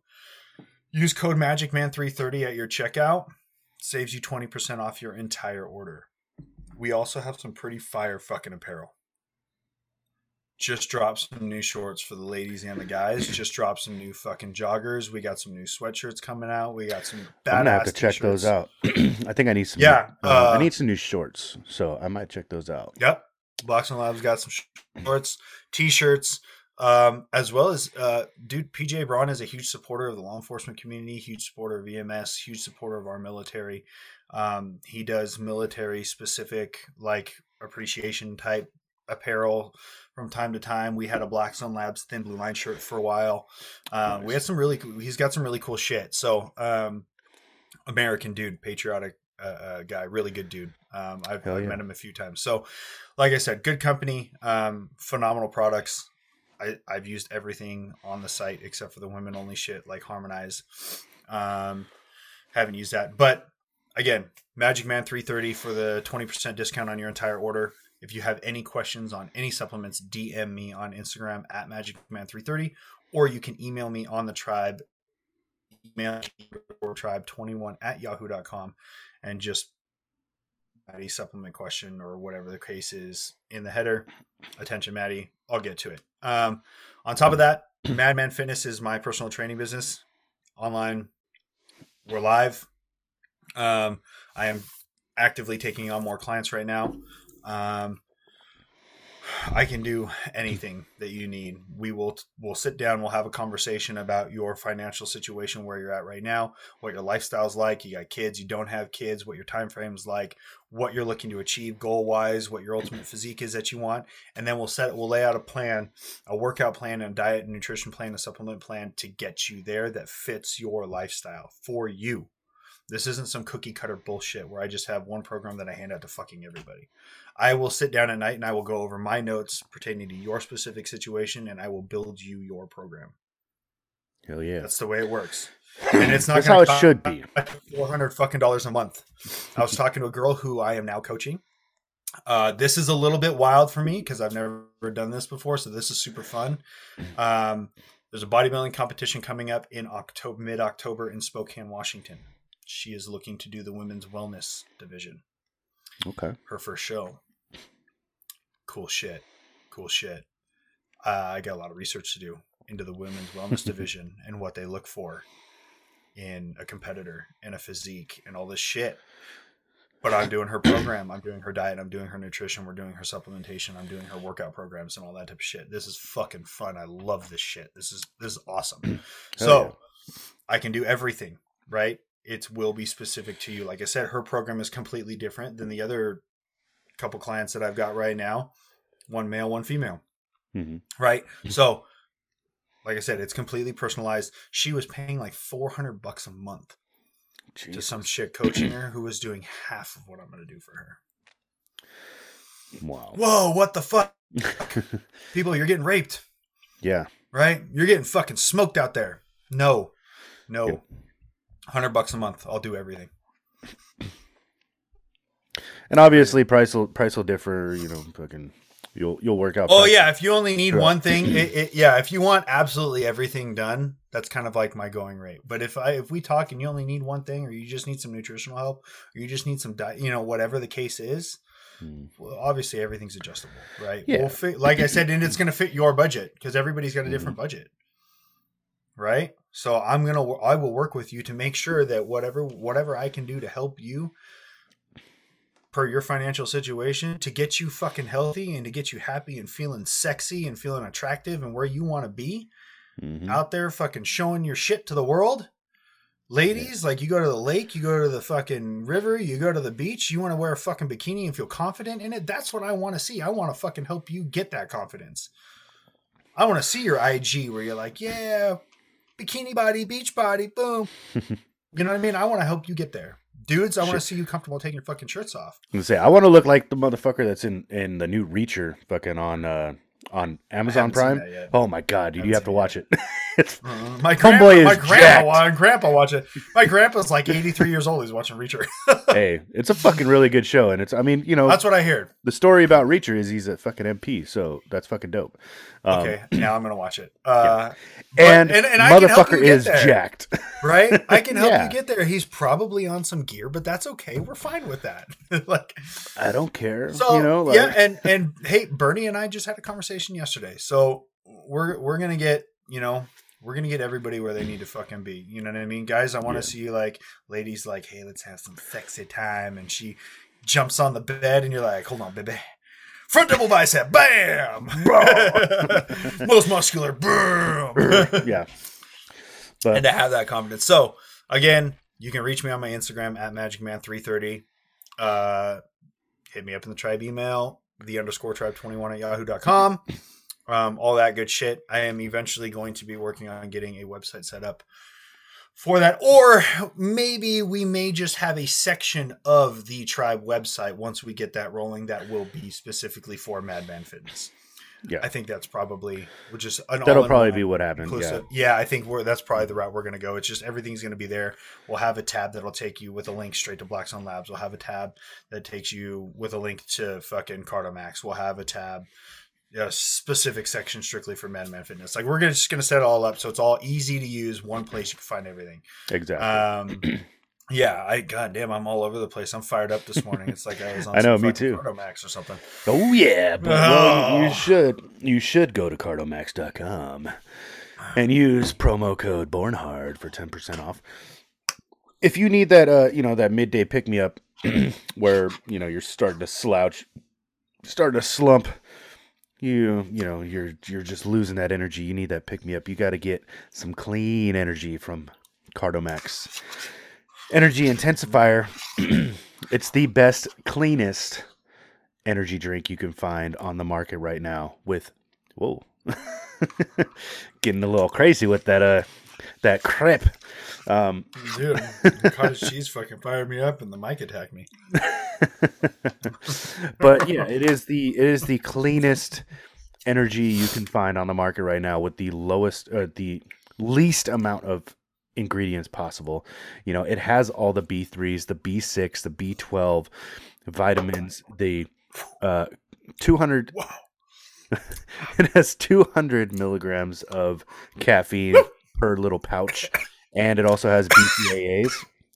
Use code magicman330 at your checkout. Saves you 20% off your entire order. We also have some pretty fire fucking apparel just dropped some new shorts for the ladies and the guys. Just dropped some new fucking joggers. We got some new sweatshirts coming out. We got some badass I'm gonna have to check those t-shirts. out. I think I need some. Yeah, new- uh, I uh, need some new shorts, so I might check those out. Yep. Boxing Labs got some shorts, t-shirts, um, as well as uh, dude. PJ Braun is a huge supporter of the law enforcement community, huge supporter of EMS, huge supporter of our military. Um, he does military specific like appreciation type apparel from time to time. We had a Blackstone Labs thin blue line shirt for a while. Um, We had some really. cool- He's got some really cool shit. So um, American dude, patriotic uh, uh, guy, really good dude. Um, I've yeah. met him a few times. So, like I said, good company, um, phenomenal products. I, I've used everything on the site except for the women only shit like Harmonize. Um, haven't used that, but again, Magic Man 330 for the 20% discount on your entire order. If you have any questions on any supplements, DM me on Instagram at MagicMan330, or you can email me on the tribe, email or tribe21 at yahoo.com, and just Maddie supplement question or whatever the case is in the header. Attention, Maddie. I'll get to it. Um, on top of that, Madman Fitness is my personal training business. Online, we're live. Um, I am actively taking on more clients right now. Um, I can do anything that you need. We will we'll sit down. We'll have a conversation about your financial situation, where you're at right now, what your lifestyle's like. You got kids, you don't have kids, what your time frame's like, what you're looking to achieve goal wise, what your ultimate physique is that you want, and then we'll set we'll lay out a plan, a workout plan, and a diet and nutrition plan, a supplement plan to get you there that fits your lifestyle for you. This isn't some cookie cutter bullshit where I just have one program that I hand out to fucking everybody. I will sit down at night and I will go over my notes pertaining to your specific situation and I will build you your program. Hell yeah. That's the way it works. And it's not That's how it should be. Four hundred fucking dollars a month. I was talking to a girl who I am now coaching. Uh, this is a little bit wild for me because I've never done this before, so this is super fun. Um, there's a bodybuilding competition coming up in October, mid October in Spokane, Washington. She is looking to do the women's wellness division. Okay. Her first show. Cool shit. Cool shit. Uh, I got a lot of research to do into the women's wellness division and what they look for in a competitor and a physique and all this shit. But I'm doing her program, I'm doing her diet, I'm doing her nutrition, we're doing her supplementation, I'm doing her workout programs and all that type of shit. This is fucking fun. I love this shit. This is this is awesome. so I can do everything, right? It will be specific to you. Like I said, her program is completely different than the other couple clients that I've got right now. One male, one female hmm right? So, like I said, it's completely personalized. She was paying like four hundred bucks a month to some shit coaching her who was doing half of what I'm going to do for her. Wow. Whoa, what the fuck, people? You're getting raped, yeah. right? You're getting fucking smoked out there. No, no, Yep. hundred bucks a month. I'll do everything. And obviously, price will price will differ. You know, fucking, you'll you'll work out. Oh price- yeah, if you only need one thing, it, it, yeah. If you want absolutely everything done, that's kind of like my going rate. But if I if we talk and you only need one thing, or you just need some nutritional help, or you just need some diet, you know, whatever the case is, Mm. well, obviously everything's adjustable, right? Yeah. We'll fit, like I said, and it's going to fit your budget because everybody's got a different budget, right? So I'm gonna I will work with you to make sure that whatever whatever I can do to help you per your financial situation to get you fucking healthy and to get you happy and feeling sexy and feeling attractive and where you want to be Mhm. out there fucking showing your shit to the world. Ladies, like you go to the lake, you go to the fucking river, you go to the beach, you want to wear a fucking bikini and feel confident in it. That's what I want to see. I want to fucking help you get that confidence. I want to see your IG where you're like, yeah, bikini body, beach body, boom. you know what I mean? I want to help you get there. Dudes, I want to see you comfortable taking your fucking shirts off. I'm gonna say I want to look like the motherfucker that's in in the new Reacher, fucking on uh on Amazon Prime. Oh my god, dude, you have to watch it. it's Uh, my Homeboy grandpa, my grandpa, jacked. my grandpa watch it. My grandpa's like 83 years old. He's watching Reacher. hey, it's a fucking really good show, and it's I mean you know That's what I heard. the story about Reacher is he's a fucking MP, so that's fucking dope. Um, Okay, now I'm gonna watch it. Uh, but- and, and I motherfucker you is there, jacked. right? I can help Yeah. you get there. He's probably on some gear, but that's okay. We're fine with that. like, I don't care. so you know, like, yeah. And and hey, Bernie and I just had a conversation yesterday, so we're we're gonna get you know we're gonna get everybody where they need to fucking be. You know what I mean, guys? I want to Yeah. see like ladies like, hey, let's have some sexy time, and she jumps on the bed, and you're like, hold on, baby. Front double bicep, bam! Most muscular, boom! yeah. But and to have that confidence. So again, you can reach me on my Instagram at magicman330. Uh, hit me up in the tribe email, the underscore tribe 21 at yahoo.com. Um, all that good shit. I am eventually going to be working on getting a website set up for that. Or maybe we may just have a section of the tribe website once we get that rolling that will be specifically for Madman Fitness. Yeah. I think that's probably which is an that'll probably be what happens. Yeah. Yeah. I think we're that's probably the route we're going to go. It's just everything's going to be there. We'll have a tab that'll take you with a link straight to Blackstone Labs. We'll have a tab that takes you with a link to fucking Cardomax. We'll have a tab, a specific section strictly for Madman Fitness. Like we're gonna, just going to set it all up so it's all easy to use. One place you can find everything. Exactly. Um, yeah, I goddamn, I'm all over the place. I'm fired up this morning. It's like I was on I know, some me too. Cardomax or something. oh yeah, but well, you Oh. should you should go to cardomax.com and use promo code bornhard for 10% off. If you need that uh, you know, that midday pick me up where, you know, you're starting to slouch, starting to slump, you you know, you're you're just losing that energy. You need that pick me up. You got to get some clean energy from Cardomax. Energy intensifier. it's the best, cleanest energy drink you can find on the market right now with whoa getting a little crazy with that uh that crep um Dude, cottage cheese fucking fired me up and the mic attacked me. but yeah it is the it is the cleanest energy you can find on the market right now with the lowest uh, the least amount of ingredients possible. You know, it has all the B3s, the B6, the B12 vitamins, the uh 200 Wow. it has 200 milligrams of caffeine per little pouch and it also has bcaas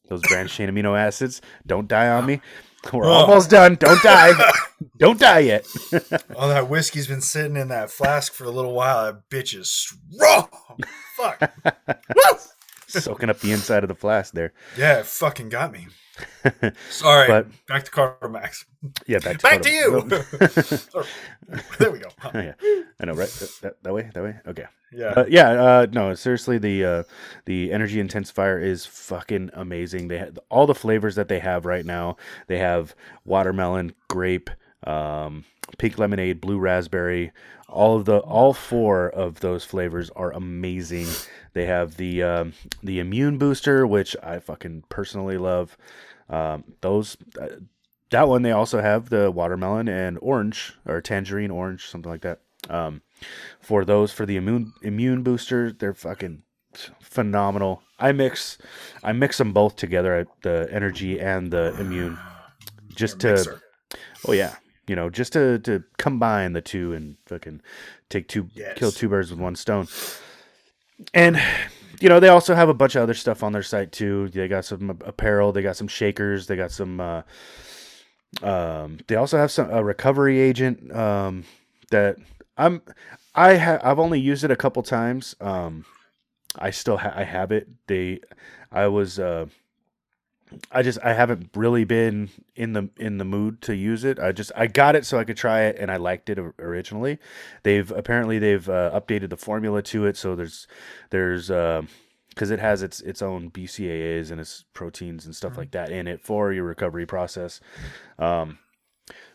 those branched chain amino acids don't die on me we're Oh. almost done don't die don't die yet All that whiskey's been sitting in that flask for a little while. That bitch is strong. Fuck. Soaking up the inside of the flask there Yeah, it fucking got me. Sorry. But- back to Cardomax. yeah back to, Back to you. There we go. Oh, yeah i know right that, that, that way that way okay Yeah. Uh, yeah, uh, no, seriously, the uh, the energy intensifier is fucking amazing. They ha- all the flavors that they have right now. They have watermelon, grape, um, pink lemonade, blue raspberry. All of the all four of those flavors are amazing. They have the um, the immune booster, which I fucking personally love. Um, those uh, that one they also have the watermelon and orange or tangerine orange, something like that. Um, for those for the immune immune booster, they're fucking phenomenal. I mix I mix them both together, the energy and the immune, just to mixer. oh yeah, you know, just to to combine the two and fucking take two Yes. kill two birds with one stone. And you know, they also have a bunch of other stuff on their site too. They got some apparel, they got some shakers, they got some uh um they also have some a recovery agent um that I'm I ha- I've only used it a couple times. Um I still ha- I have it. They I was uh I just I haven't really been in the in the mood to use it. I just I got it so I could try it and I liked it originally. They've apparently they've uh, updated the formula to it so there's there's uh because it has its its own BCAAs and its proteins and stuff like that in it for your recovery process. Um,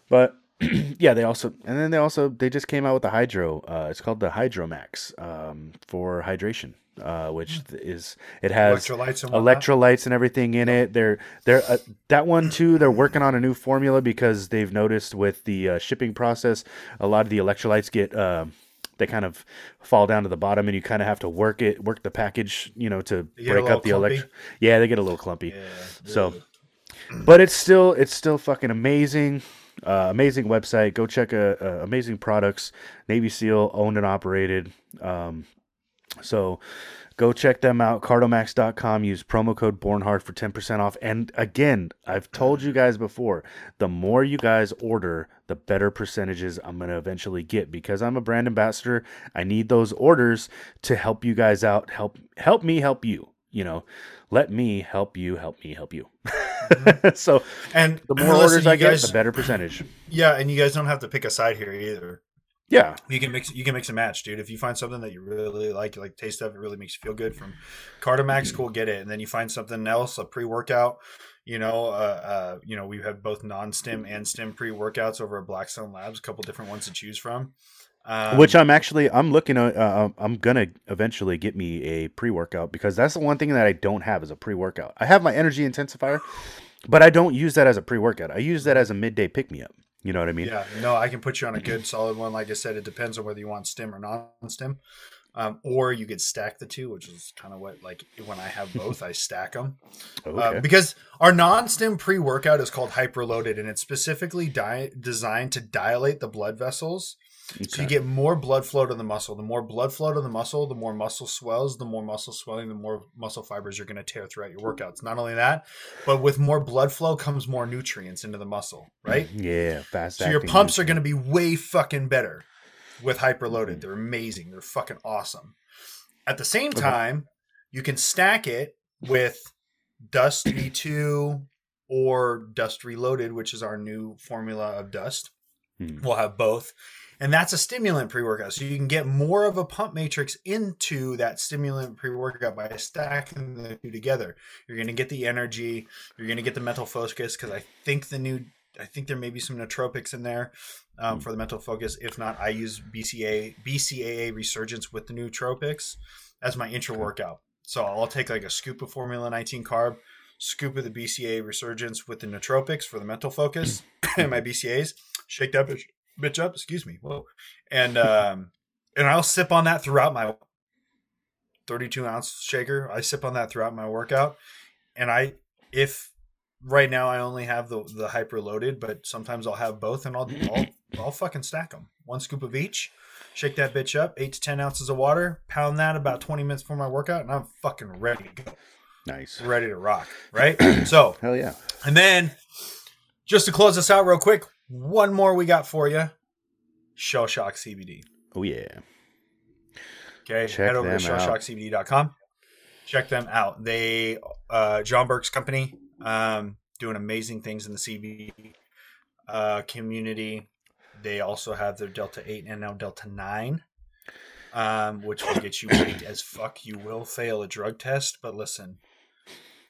but yeah, they also and then they also they just came out with the Hydro. Uh, it's called the Hydromax um, for hydration, uh, which is it has Electrolytes and electrolytes and everything in it. They're they're uh, that one too. They're working on a new formula because they've noticed with the uh, shipping process, a lot of the electrolytes get uh, they kind of fall down to the bottom, and you kind of have to work it, work the package, you know, to They get a break up the clumpy? elect. Yeah, they get a little clumpy. Yeah. So, but it's still it's still fucking amazing. Uh, amazing website. Go check uh, uh, amazing products. Navy SEAL owned and operated. Um, so go check them out. Cardomax.com. Use promo code Bornhard for 10% off. And again, I've told you guys before, the more you guys order, the better percentages I'm going to eventually get because I'm a brand ambassador. I need those orders to help you guys out. Help help me help you. You know, let me help you help me help you. so And the more listen, orders I get, the better percentage. Yeah, and you guys don't have to pick a side here either. Yeah. You can mix. You can mix and match, dude. If you find something that you really like, like taste of, it really makes you feel good. From Cardomax, cool, get it. And then you find something else, a pre workout. You know, uh, uh, you know, we have both non-stim and stim pre workouts over at Blackstone Labs. A couple different ones to choose from. Um, Which I'm actually I'm looking at. Uh, I'm gonna eventually get me a pre workout because that's the one thing that I don't have is a pre workout. I have my energy intensifier, but I don't use that as a pre workout. I use that as a midday pick me up. You know what I mean? Yeah, no, I can put you on a good solid one. Like I said, it depends on whether you want stim or non-stim, um, or you could stack the two, which is kind of what like when I have both, I stack them. Okay. Uh, because our non-stim pre-workout is called hyperloaded, and it's specifically di- designed to dilate the blood vessels, so you get more blood flow to the muscle. The more blood flow to the muscle, the more muscle swells. The more muscle swelling, the more muscle fibers you're going to tear throughout your workouts. Not only that, but with more blood flow comes more nutrients into the muscle, right? Yeah. Fast. So your pumps are going to be way fucking better with hyperloaded. They're amazing. They're fucking awesome. At the same Okay. time, you can stack it with Dust V2 or Dust Reloaded, which is our new formula of Dust. Hmm. We'll have both. And that's a stimulant pre workout. So you can get more of a pump matrix into that stimulant pre workout by stacking the two together. You're going to get the energy, you're going to get the mental focus because I think the new, I think there may be some nootropics in there um, for the mental focus. If not, I use BCA, BCAA resurgence with the nootropics as my intra workout. So I'll take like a scoop of Formula 19 carb, scoop of the BCA resurgence with the nootropics for the mental focus and my BCAs, shake that bitch, up, excuse me, whoa, and um, and I'll sip on that throughout my 32 ounce shaker. I sip on that throughout my workout. And I, if right now I only have the, the hyper loaded, but sometimes I'll have both and I'll, I'll, I'll fucking stack them. One scoop of each. Shake that bitch up, eight to 10 ounces of water, pound that about 20 minutes before my workout, and I'm fucking ready to go. Nice. Ready to rock. Right? so, Hell yeah. and then just to close this out real quick, one more we got for you Shell Shock CBD. Oh yeah. Okay, Check head over to shellshockcbd.com. Check them out. They, uh, John Burke's company, um, doing amazing things in the CBD uh, community. They also have their Delta 8 and now Delta 9, um, which will get you as fuck. You will fail a drug test, but listen,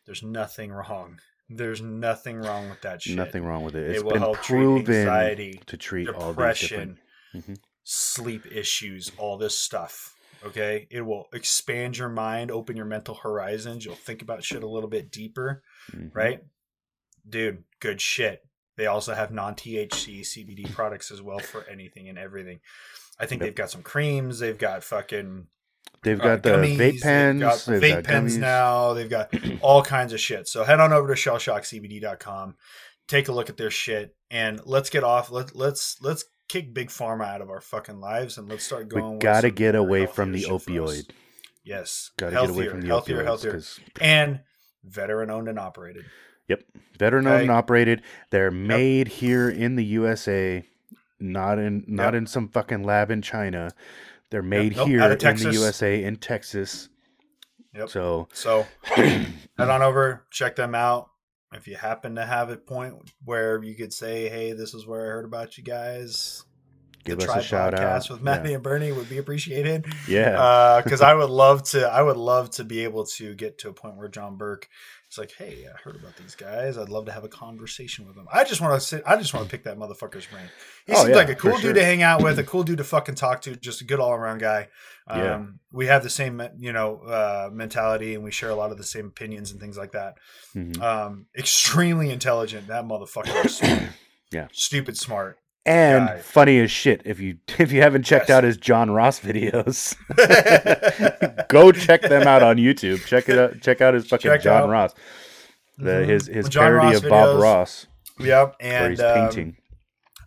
there's nothing wrong. There's nothing wrong with that shit. Nothing wrong with it. It It's will been help treat anxiety, to treat all depression, different. Mhm. sleep issues, all this stuff. Okay, it will expand your mind, open your mental horizons. You'll think about shit a little bit deeper, Mhm. right? Dude, good shit. They also have non THC CBD products as well for anything and everything. I think Yep. they've got some creams. They've got fucking They've uh, got the gummies, vape pens. They've got They've vape got pens gummies. now. They've got all kinds of shit. So head on over to shellshockcbd.com. Take a look at their shit and let's get off. Let, let's let's kick big pharma out of our fucking lives and let's start going. We gotta get away from the healthier shit for us. opioid. Yes, Gotta healthier, get away from the healthier, opioids. healthier, 'cause- and veteran owned and operated. Yep. Veteran owned and operated. They're made here in the USA, not in not Yep. in some fucking lab in China. They're made Nope, here of in the USA in Texas. Yep. So So head on over, check them out. If you happen to have a point where you could say, "Hey, this is where I heard about you guys," give the us a shout podcast out. with Matty and Bernie would be appreciated. Yeah. Uh, because I would love to. I would love to be able to get to a point where John Burke is like, "Hey, I heard about these guys. I'd love to have a conversation with them. I just want to sit. I just want to pick that motherfucker's brain. He Oh, seems yeah, like a cool sure. dude to hang out with, a cool dude to fucking talk to, just a good all around guy. Um, Yeah. we have the same, you know, uh, mentality, and we share a lot of the same opinions and things like that. Mhm. Um, extremely intelligent. That motherfucker. Yeah. stupid smart. And guy. funny as shit. If you if you haven't checked Yes. out his John Ross videos, go check them out on YouTube. Check it out. Check out his fucking Check John out- Ross. The, Mhm. his his John parody Ross of Bob. Ross, Yep, and um, painting.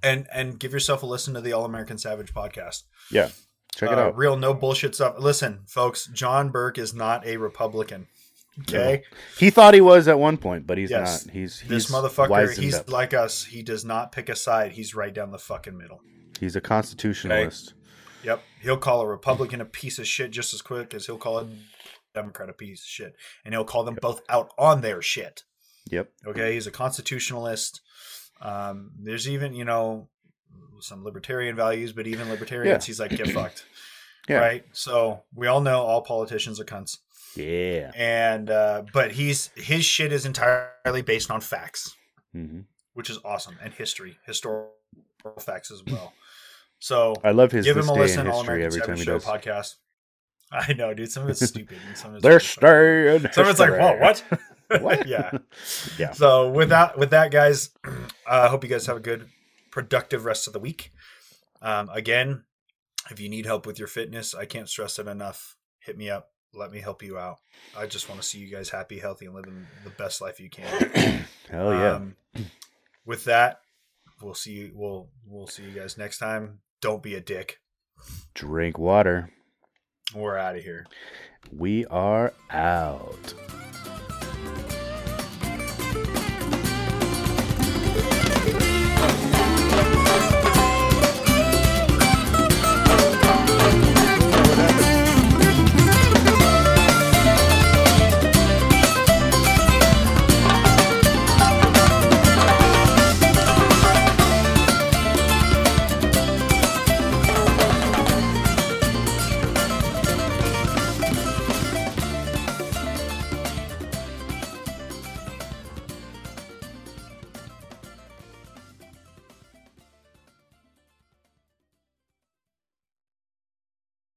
and and give yourself a listen to the All American Savage podcast. Yeah, check it Uh, out. Real no bullshit stuff. Listen, folks, John Burke is not a Republican. Okay, He thought he was at one point, but he's Yes. not. He's he's this motherfucker, he's up. like us. He does not pick a side. He's right down the fucking middle. He's a constitutionalist. Yep, he'll call a Republican a piece of shit just as quick as he'll call a Democrat a piece of shit, and he'll call them both out on their shit. Yep. Okay, he's a constitutionalist. Um, there's even you know some libertarian values, but even libertarians, Yeah. he's like get fucked. Yeah. Right. So we all know all politicians are cunts. Yeah. and uh, but he's his shit is entirely based on facts, hmm which is awesome, and history, historical facts as well. So I love his give him a listen. All history American every time he Show does. podcast. I know, dude. Some of it's stupid. And some of it's They're staying. Some of it's like, whoa, what? What? yeah. Yeah. So with that, with that, guys, I hope you guys have a good, productive rest of the week. Um, again, if you need help with your fitness, I can't stress it enough. Hit me up. Let me help you out. I just want to see you guys happy, healthy, and living the best life you can. Hell yeah. Um, with that, we'll see you. We'll we'll see you guys next time. Don't be a dick. Drink water. We're out of here. We are out.